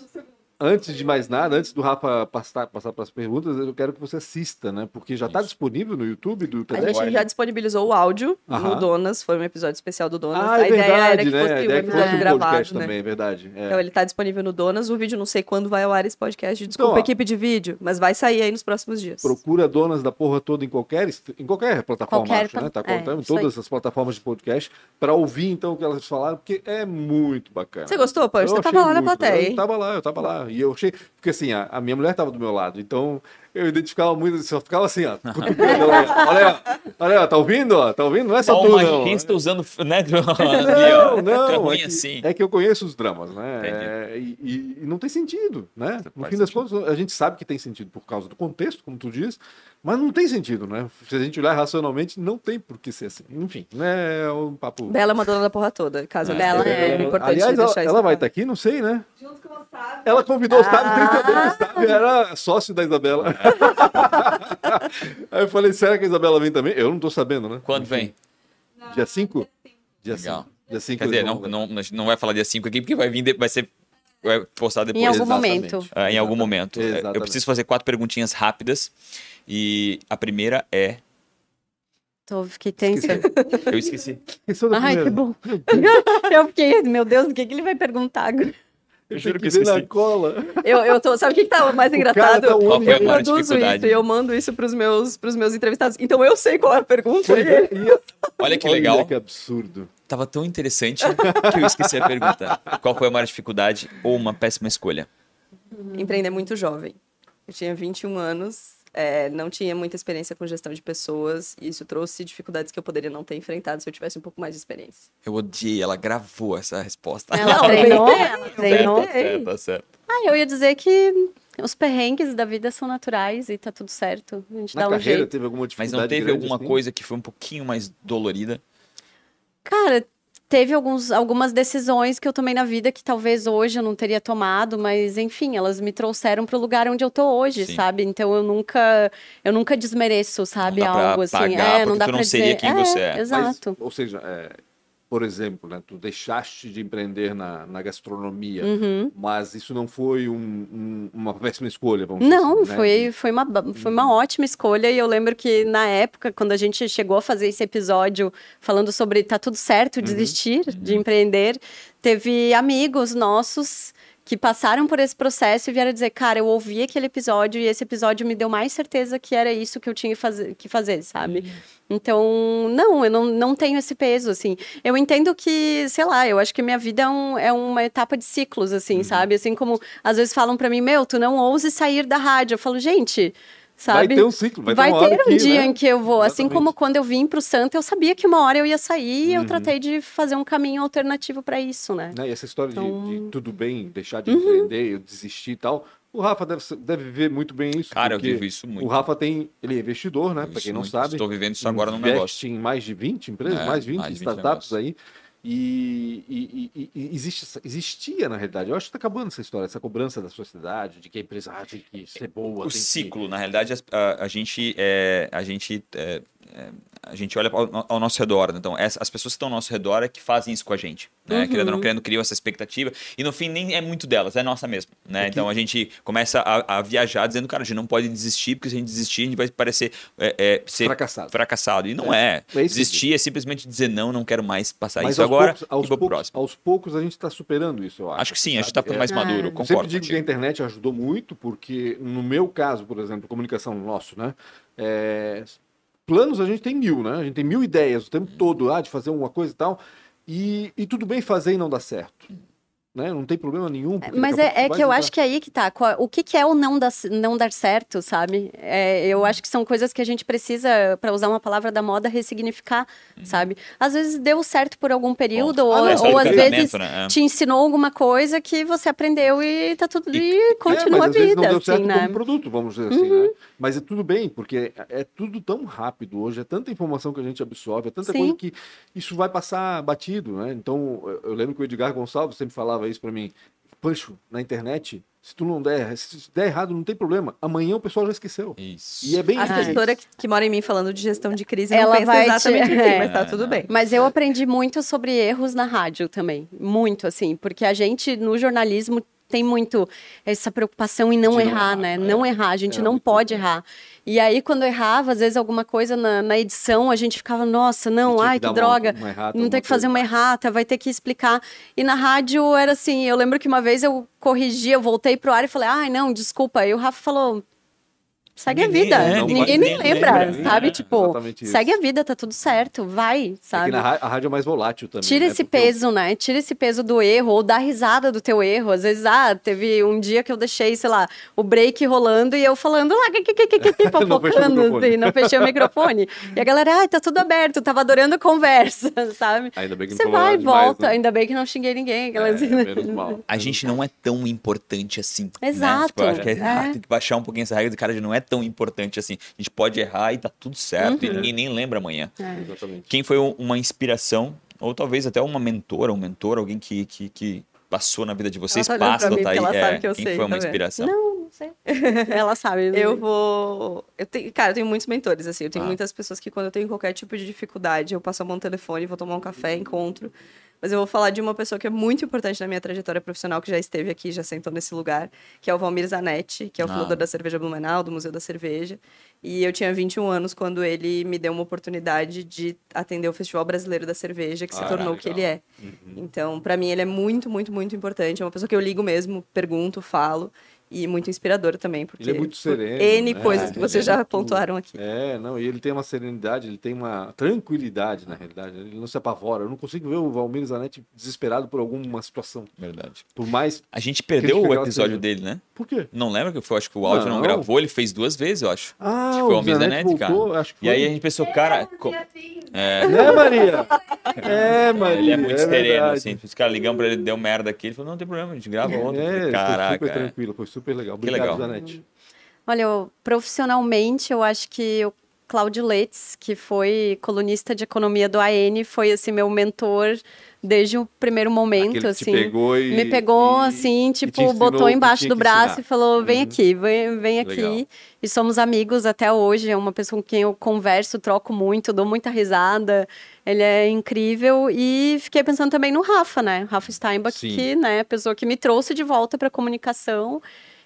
Antes de mais nada, antes do Rafa passar, passar para as perguntas, eu quero que você assista, né? Porque já está disponível no YouTube do A TEDx. gente já disponibilizou o áudio Aham. no Donas, foi um episódio especial do Donas. Ah, a é ideia verdade, era que né? fosse A um ideia é que episódio um gravado, podcast né? também, é verdade. É. Então ele tá disponível no Donas, o vídeo não sei quando vai ao ar esse podcast. Desculpa, Então, ó. equipe de vídeo, mas vai sair aí nos próximos dias. Procura donas da porra toda em qualquer, em qualquer plataforma, Qualquer acho, né? Tá é, contando em todas as plataformas de podcast para ouvir então o que elas falaram, porque é muito bacana. Você gostou? Eu Você achei tava lá na plateia, hein? Eu tava lá, eu tava lá. E eu achei. Porque assim, a, a minha mulher tava do meu lado, então eu identificava muito, só ficava assim, ó. olha, olha, aí, ó, tá ouvindo, ó? Tá ouvindo? Não é só Só tu, não. está usando, né? Não, não, é que, assim. é que eu conheço os dramas, né? É, e, e- não tem sentido, né? No Faz fim das sentido. contas, a gente sabe que tem sentido por causa do contexto, como tu diz, mas não tem sentido, né? Se a gente olhar racionalmente, não tem por que ser assim. Enfim, né? É um papo. Bela é uma dona da porra toda, caso É. ela Bela esteja. é. É importante Aliás, ela, ela vai estar aqui, não sei, né? Junto com o Sábio. Ela convidou o Sábio, sem saber Ah. que o Sábio era sócio da Isabela. Aí eu falei, será que a Isabela vem também? Eu não tô sabendo, né? Quando vem? Não, Dia 5? Dia Legal. 5. Dia 5 Quer dizer, não, não, não vai falar dia 5 aqui, porque vai vir, de- vai ser vai postar depois. Em algum Exatamente. momento. Ah, em algum momento. É, Eu Exatamente. preciso fazer quatro perguntinhas rápidas. E a primeira é. Tô, fiquei tensa. Eu esqueci. Esqueceu da Ai, que bom. eu fiquei, meu Deus, o que, que ele vai perguntar agora? Eu juro que eu ver na esqueci. cola. Eu, eu tô, sabe o que, que tá mais engraçado? tá um eu produzo isso e eu mando isso pros meus, pros meus entrevistados. Então eu sei qual é a pergunta. E- é, Olha que Olha legal. que absurdo. Tava tão interessante que eu esqueci a pergunta. Qual foi a maior dificuldade ou uma péssima escolha? Empreender muito jovem. Eu tinha 21 anos, é, não tinha muita experiência com gestão de pessoas, e isso trouxe dificuldades que eu poderia não ter enfrentado se eu tivesse um pouco mais de experiência. Eu odiei, ela gravou essa resposta. Ela Não, treinou, ela treinou. Certo, certo, tá certo. Ah, eu ia dizer que os perrengues da vida são naturais e tá tudo certo. A gente Na dá um carreira jeito. teve alguma Mas dificuldade não teve alguma assim? coisa que foi um pouquinho mais dolorida? Cara, teve alguns, algumas decisões que eu tomei na vida que talvez hoje eu não teria tomado, mas enfim, elas me trouxeram pro lugar onde eu tô hoje, Sim. sabe? Então eu nunca, eu nunca desmereço, sabe, Não algo assim. é, não dá tu não pra seria dizer. quem você é. Mas, Exato. ou seja, é, por exemplo, né, tu deixaste de empreender na, na gastronomia, Uhum. mas isso não foi um- um- uma péssima escolha, vamos dizer Não, assim, né? foi, foi, uma, foi uma ótima escolha. E eu lembro que na época, quando a gente chegou a fazer esse episódio falando sobre tá tudo certo desistir de empreender, teve amigos nossos que passaram por esse processo e vieram dizer, cara, eu ouvi aquele episódio e esse episódio me deu mais certeza que era isso que eu tinha que fazer, que fazer sabe? Então, não, eu não, não tenho esse peso, assim. Eu entendo que, sei lá, eu acho que minha vida é, um- é uma etapa de ciclos, assim, sabe? Assim como às vezes falam pra mim, meu, tu não ouse sair da rádio. Eu falo, gente, sabe? Vai ter um ciclo, vai, Vai ter uma hora ter um que, dia né? em que eu vou. Assim Exatamente. como quando eu vim pro Santa, eu sabia que uma hora eu ia sair e eu Uhum. tratei de fazer um caminho alternativo pra isso, né? Né, E essa história de- Então- de, tudo bem, deixar Uhum. de empreender, eu desistir e tal, o Rafa deve, deve viver muito bem isso. Cara, eu vivo isso muito. O Rafa tem, ele é investidor, né? Para quem não muito. sabe. Estou vivendo isso agora investe negócio. em mais de 20 empresas, É, mais de 20 mais de 20 startups negócios. aí. E, e- e- e existe, existia, na realidade, eu acho que está acabando essa história, essa cobrança da sociedade, de que a empresa ah, tem que ser boa. O tem que- ciclo, na realidade, a, a gente é, a gente é, é, a gente olha ao, ao nosso redor. né? Então, essa- as pessoas que estão ao nosso redor é que fazem isso com a gente. Né? Querendo ou não querendo, criam essa expectativa. E no fim, nem é muito delas, é nossa mesmo. Né? Então, a gente começa a, a viajar dizendo, cara, a gente não pode desistir, porque se a gente desistir, a gente vai parecer é, é, ser Fracassado. fracassado. E não é. É que Desistir é simplesmente dizer, não, não quero mais passar Mas isso agora poucos, aos, e vou poucos, próximo. aos poucos a gente está superando isso, eu acho. Acho que sim, a gente sabe? tá ficando mais É. maduro, Eu Eu concordo. sempre digo que a internet ajudou muito, porque no meu caso, por exemplo, comunicação nosso, né? é, planos a gente tem mil, né? A gente tem mil ideias o tempo todo, ah, de fazer uma coisa e tal. E, e tudo bem fazer e não dar certo. Né? Não tem problema nenhum. Mas é, é que eu vai acho que é aí que tá. O que, que é o não dar, não dar certo, sabe? É, eu acho que são coisas que a gente precisa, para usar uma palavra da moda, ressignificar, sabe? Às vezes deu certo por algum período, ou, Ah, não, ou às vezes né? É. te ensinou alguma coisa que você aprendeu e tá tudo e, É, continua mas a vida, não deu certo assim, né? como produto, vamos dizer assim, né? Mas é tudo bem, porque é, é tudo tão rápido hoje, é tanta informação que a gente absorve, é tanta Sim. coisa que isso vai passar batido, né? Então, eu- eu lembro que o Edgar Gonçalves sempre falava isso pra mim, Pancho, na internet, se tu não der, se der errado, não tem problema. Amanhã o pessoal já esqueceu. Isso. E é bem A isso. assessora que, que mora em mim falando de gestão de crise Ela não pensa vai te- exatamente assim, é. mas tá tudo bem. Mas eu aprendi muito sobre erros na rádio também. Muito, assim. Porque a gente, no jornalismo, tem muito essa preocupação em não De errar, né? é. Não errar. A gente É, não pode errar. E aí, quando errava, às vezes, alguma coisa na, na edição, a gente ficava, nossa, não, que ai, que uma- droga. uma errata, não tem que fazer uma errata, vai ter que explicar. E na rádio era assim, eu lembro que uma vez eu corrigi, eu voltei pro ar e falei, ai, não, desculpa. E o Rafa falou. Segue Ninguém- a vida. é, Ninguém ninguém nem lembra, lembra, sabe? é, tipo, segue a vida, tá tudo certo, vai, É sabe? na a rádio é mais volátil também. Tira né? esse Porque peso, né? Tira esse peso do erro, ou dá risada do teu erro. Às vezes, ah, teve um dia que eu deixei, sei lá, o break rolando e eu falando lá, que, que, que, que, que, que, Não fofocando, assim, não fechei o microfone. E a galera, ai, tá tudo aberto, tava adorando a conversa, sabe? Ainda bem que não Você falou vai e demais, volta, né? ainda bem que não xinguei ninguém. Aquelas... É, menos mal. A gente não é tão importante assim. né? Exato, Tipo, eu acho que é. ah, tem que baixar um pouquinho essa regra de cara de não é tão importante assim. A gente pode errar e tá tudo certo. Uhum. E ninguém nem lembra amanhã. É. Exatamente. Quem foi um- uma inspiração, ou talvez até uma mentora, um mentor, alguém que, que, que passou na vida de vocês, Ela tá passa, mim tá aí. porque ela sabe é, que eu quem sei, foi uma tá vendo? inspiração? Não, não sei. Ela sabe. Eu vou. Eu tenho, cara, eu tenho muitos mentores, assim. Eu tenho Ah. muitas pessoas que, quando eu tenho qualquer tipo de dificuldade, eu passo a mão no telefone, vou tomar um café, encontro. Mas eu vou falar de uma pessoa que é muito importante na minha trajetória profissional, que já esteve aqui, já sentou nesse lugar, que é o Valmir Zanetti, que é o Ah. fundador da Cerveja Blumenau, do Museu da Cerveja. E eu tinha 21 anos quando ele me deu uma oportunidade de atender o Festival Brasileiro da Cerveja, que se Ah, tornou o que ele é. Então, pra mim, ele é muito, muito, muito importante. É uma pessoa que eu ligo mesmo, pergunto, falo. E muito inspirador também, porque Ele é muito sereno, N né? coisas que vocês é já pontuaram aqui. É, não, e ele tem uma serenidade, ele tem uma tranquilidade, na realidade. Ele não se apavora. Eu não consigo ver o Valmir Zanetti desesperado por alguma situação. Verdade. Por mais. A gente perdeu o episódio dele, né? Por quê? Não lembra que foi? Acho que o áudio não, Não. gravou, ele fez duas vezes, eu acho. Ah, Acho que foi o o Zanetti, Zanetti voltou, cara. acho que E aí foi. a gente pensou, cara. co- É, Né, Maria? É, Maria. ele é muito sereno, verdade. assim. Os caras ligamos pra ele, deu merda aqui. Ele falou, não tem problema, a gente grava. É, foi Caraca. super é. tranquilo, foi super legal. Que Obrigado, legal. Zanetti. Olha, eu- profissionalmente, eu acho que o Cláudio Letts, que foi colunista de economia do AN, foi assim meu mentor desde o primeiro momento, Aquele assim. pegou e- me pegou e- assim, tipo, botou embaixo do braço ensinar. e falou: "Vem Uhum. aqui, vem, vem aqui". Legal. E somos amigos até hoje, é uma pessoa com quem eu converso, troco muito, dou muita risada. Ele é incrível e fiquei pensando também no Rafa, né? Rafa Steinbach, Sim. que, né, a pessoa que me trouxe de volta para comunicação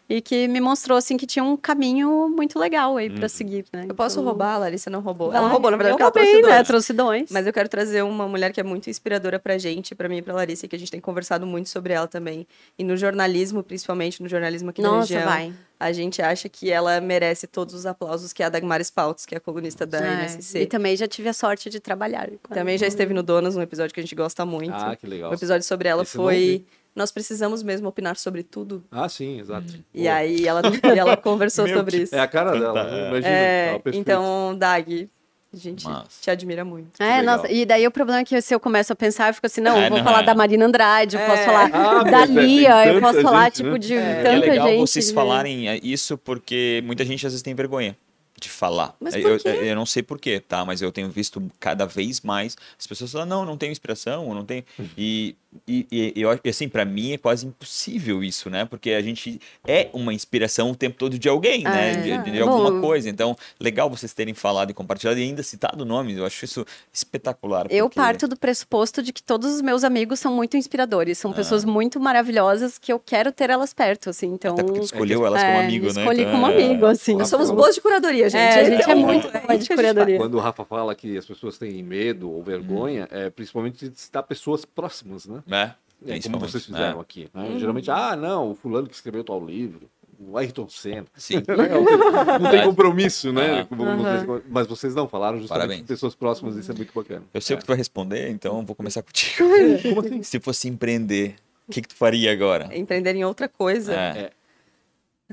e que me mostrou assim que tinha um caminho muito legal aí Uhum. para seguir, né? Eu posso Então, roubar, a Larissa não roubou. vai. Ela roubou, na verdade, eu porque ela roubei, trouxe né? Trouxe dois. Mas eu quero trazer uma mulher que é muito inspiradora pra gente, pra mim e pra Larissa, que a gente tem conversado muito sobre ela também. E no jornalismo, principalmente no jornalismo aqui da Nossa, região, vai. a gente acha que ela merece todos os aplausos, que é a Dagmar Spouts, que é a colunista da É, NSC. E também já tive a sorte de trabalhar. com ela. Também já esteve no Donas, um episódio que a gente gosta muito. Ah, que legal. O episódio sobre ela Esse foi. Nós precisamos mesmo opinar sobre tudo. Ah, sim, exato. E Boa. aí ela, e ela conversou sobre isso. É a cara dela, né? imagina. É, perfeito. então, Dag, a gente Massa. te admira muito. É, legal. nossa, e daí o problema é que se eu começo a pensar, eu fico assim, não, É, eu vou não, falar é. da Marina Andrade, eu posso É. falar Ah, da mas é, Lia, eu posso falar, gente, tipo, né? de É. É tanta legal gente. vocês né? falarem é, isso porque muita gente às vezes tem vergonha de falar. Mas eu, por eu- quê? eu não sei porquê, tá? Mas eu tenho visto cada vez mais as pessoas falam, não, não tenho inspiração, eu não tenho. E, e, e eu acho que assim, pra mim é quase impossível isso, né? Porque a gente é uma inspiração o tempo todo de alguém, né? É. De, de Bom, alguma coisa. Então, legal vocês terem falado e compartilhado e ainda citado nomes. Eu acho isso espetacular. Eu porque- parto do pressuposto de que todos os meus amigos são muito inspiradores, são pessoas muito maravilhosas que eu quero ter elas perto, assim, então... Até porque tu escolheu É, elas como é, amigo, né? escolhi Então, como é- amigo, assim. Nós somos boas de curadoria, gente. É, a gente é Então, muito é boa de curadoria. Quando o Rafa fala que as pessoas têm medo ou vergonha, é principalmente de citar pessoas próximas, né? É, É, como vocês fizeram é. aqui. né? Geralmente, ah, não, o fulano que escreveu tal livro, o Ayrton Senna. Sim. Não tem compromisso, né? Como vocês- mas vocês não falaram justamente Parabéns. com pessoas próximas, isso é muito bacana. Eu sei o que tu vai responder, então vou começar contigo. Como assim? Se fosse empreender, O que, que tu faria agora? Empreender em outra coisa. É.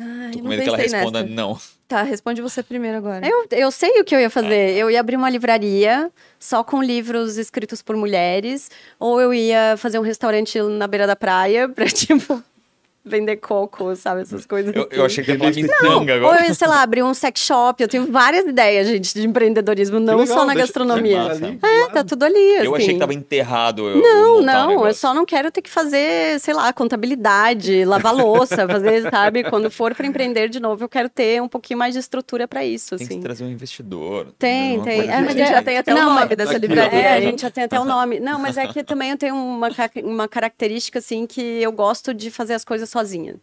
Ai, Tô com não medo que ela responda nessa. não. Tá, responde você primeiro agora. Eu, eu sei o que eu ia fazer. Eu ia abrir uma livraria só com livros escritos por mulheres, ou eu ia fazer um restaurante na beira da praia pra, tipo, vender coco, sabe? Essas coisas. Eu, eu assim. achei que ia falar de tanga Ou agora. eu ia, sei lá, abrir um sex shop. Eu tenho várias ideias, gente, de empreendedorismo, não legal, só na gastronomia. ali, É, tá tudo ali, assim. Eu achei que tava enterrado. eu- Não, não, eu só não quero ter que fazer, sei lá, contabilidade, lavar louça, fazer, sabe? Quando for para empreender de novo, eu quero ter um pouquinho mais de estrutura para isso, Tem que assim. trazer um investidor. Tem, tem. É, a gente assim. já tem até Não, o nome dessa livraria. É, a gente já tem até o nome. Não, mas é que também eu tenho uma, uma característica, assim, que eu gosto de fazer as coisas sozinha.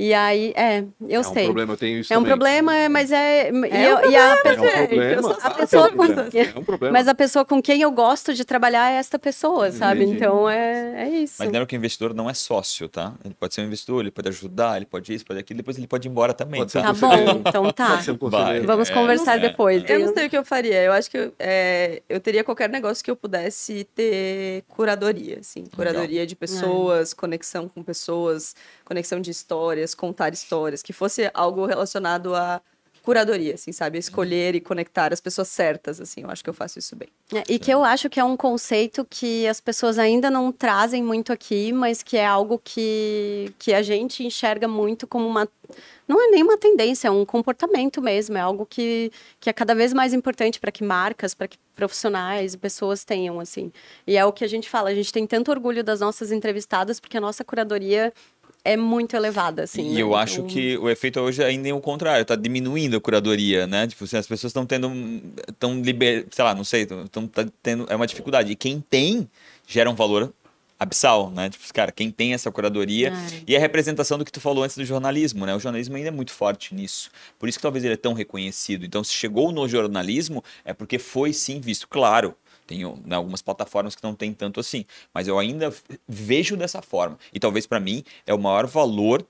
E aí, é, eu é um sei. problema, eu tenho isso É um também. problema, é, mas é. e, um eu- e a É um pessoa, problema. a pessoa com- É um problema. mas a pessoa com quem eu gosto de trabalhar é esta pessoa, sabe? Entendi. Então é, é isso. Mas lembra que o investidor não é sócio, tá? Ele pode ser um investidor, ele pode ajudar, ele pode isso, pode aquilo, depois ele pode ir embora também, Pode ser tá? Tá bom, então tá. Pode ser um conselheiro. Vamos É, conversar é. depois. Eu não sei o que eu faria. Eu acho que eu, é, eu teria qualquer negócio que eu pudesse ter curadoria, assim. Curadoria de pessoas, conexão com pessoas, conexão de histórias, contar histórias, que fosse algo relacionado à curadoria, assim, sabe? A escolher e conectar as pessoas certas, assim. Eu acho que eu faço isso bem. É, E que eu acho que é um conceito que as pessoas ainda não trazem muito aqui, mas que é algo que, que a gente enxerga muito como uma. Não é nem uma tendência, é um comportamento mesmo. É algo que, que é cada vez mais importante para que marcas, para que profissionais e pessoas tenham, assim. E é o que a gente fala, a gente tem tanto orgulho das nossas entrevistadas, porque a nossa curadoria é muito elevada, assim. E né? eu acho Então- que o efeito hoje ainda é o contrário, tá diminuindo a curadoria, né? Tipo, assim, as pessoas estão tendo, estão liber, sei lá, não sei, estão tá tendo, é uma dificuldade. E quem tem gera um valor abissal, né? Tipo, cara, quem tem essa curadoria É. e a representação do que tu falou antes do jornalismo, né? O jornalismo ainda é muito forte nisso. Por isso que talvez ele é tão reconhecido. Então, se chegou no jornalismo, é porque foi sim visto. Claro, tem né, algumas plataformas que não tem tanto assim, mas eu ainda vejo dessa forma. E talvez para mim é o maior valor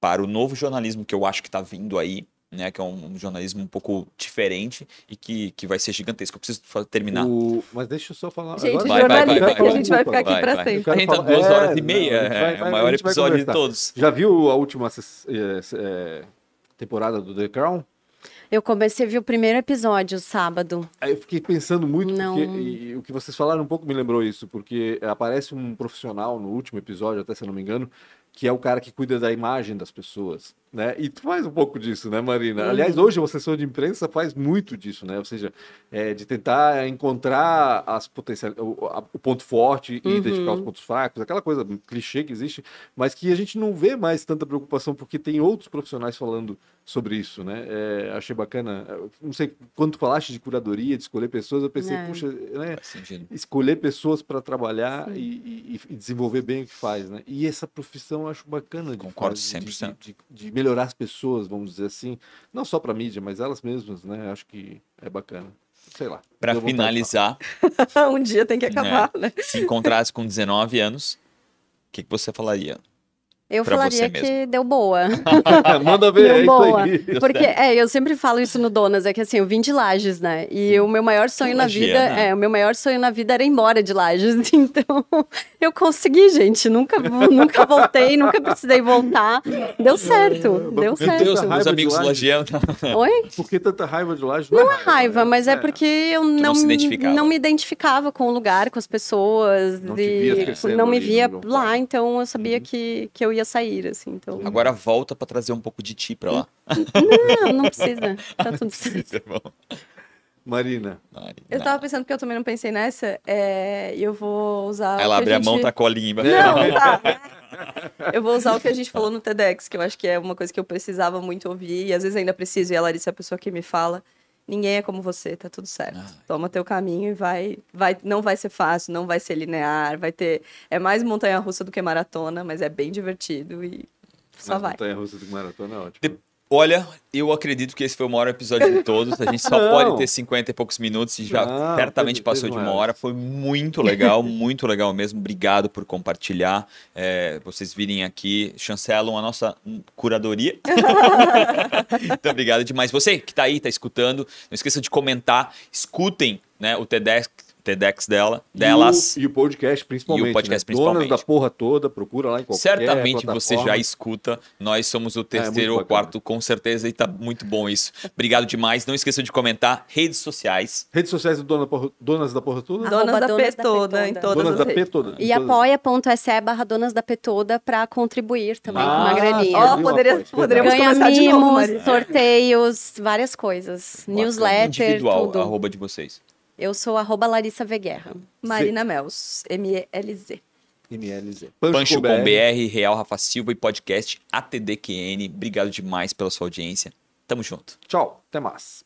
para o novo jornalismo que eu acho que está vindo aí, né? Que é um, um jornalismo um pouco diferente e que, que vai ser gigantesco. Eu preciso terminar. O- Mas deixa eu só falar. Gente, agora- Vai, vai, vai, vai, que a vai. gente vai ficar aqui Vai, vai. sempre. quero A gente tá duas é, horas e não, meia, gente vai- é, vai- o maior vai episódio de todos. Já viu a última é, é, temporada do The Crown? Eu comecei a ver o primeiro episódio sábado. Aí eu fiquei pensando muito, Não. porque e o que vocês falaram um pouco me lembrou isso, porque aparece um profissional no último episódio, até se eu não me engano, que é o cara que cuida da imagem das pessoas, né? E tu faz um pouco disso, né, Marina? Uhum. Aliás, hoje o assessor de imprensa faz muito disso, né? Ou seja, é, de tentar encontrar as potencial, o, a- o ponto forte e Uhum. identificar os pontos fracos, aquela coisa clichê que existe, mas que a gente não vê mais tanta preocupação porque tem outros profissionais falando sobre isso, né? É, achei bacana. Não sei, quando tu falaste de curadoria, de escolher pessoas, eu pensei, É. puxa, né? Escolher pessoas para trabalhar e, e- e desenvolver bem o que faz, né? E essa profissão eu acho bacana de Concordo fazer, de- 100%. De, de, de melhorar as pessoas, vamos dizer assim, não só para mídia, mas elas mesmas, né? Acho que é bacana. Sei lá. Para finalizar, um dia tem que acabar, né? se encontrasse com 19 anos, o que, que você falaria? Eu Pra falaria você que mesmo. deu boa. Manda ver, é Deu isso boa. aí. Porque, é, eu sempre falo isso no Donas, é que assim, eu vim de Lages, né? E o meu maior sonho na vida, é, o meu maior sonho na vida era ir embora de Lages. Então, eu consegui, gente. Nunca, nunca voltei, nunca precisei voltar. Deu certo, deu Meu certo. Deus, meus de amigos Lages. lagianos. Oi? Por que tanta raiva de laje? Não é raiva, mas é porque eu não não, identificava. não me identificava com o lugar, com as pessoas. Não e não me via lá, então eu sabia que, que eu ia sair, assim. Então, Agora volta para trazer um pouco de ti para lá. não, não precisa. Tá tudo certo. Bom. Marina, Mari, Eu tava pensando que eu também não pensei nessa, é, e eu vou usar. Ela abre a gente... mão, tá a colinha embaixo. Não, tá. Eu vou usar o que a gente falou no TEDx, que eu acho que é uma coisa que eu precisava muito ouvir, e às vezes ainda preciso, e a Larissa é a pessoa que me fala. Ninguém é como você, tá tudo certo. Ah. Toma teu caminho e vai, vai. Não vai ser fácil, não vai ser linear, vai ter. É mais montanha russa do que maratona, mas é bem divertido e só mas vai. montanha russa do maratona é ótimo. De- Olha, eu acredito que esse foi o maior episódio de todos. A gente só Não. pode ter 50 e poucos minutos e já Não, certamente passou de uma hora. Foi muito legal, muito legal mesmo. Obrigado por compartilhar. É, vocês virem aqui, chancelam a nossa curadoria. Muito obrigado demais. Você que tá aí, tá escutando, não esqueça de comentar, escutem né, o TEDx. TEDx dela, delas. E o, e o podcast, principalmente. E o podcast, né? principalmente. Donas da porra toda, procura lá em qualquer Certamente você já escuta. Nós somos o É, terceiro muito ou quarto, com certeza, e tá muito bom isso. Obrigado demais. Não esqueça de comentar redes sociais. Redes sociais do Dona Porra- Donas da Porra Toda? Arroba Donas da Donas P da P toda, em toda. todas Donas as da P toda. E apoia.se barra Donas da P toda pra contribuir também com uma Ah, graninha. Ó, Viu, poderia, poderíamos Ganha começar de novo, mimos, Maria. sorteios, várias coisas. Newsletter, Individual, tudo. arroba de vocês. Eu sou arroba Larissa Veguerra. Marina Mels, M-E-L-Z. MLZ. Pancho com BR. BR, Real Rafa Silva e podcast ATDQN. Obrigado demais pela sua audiência. Tamo junto. Tchau, até mais.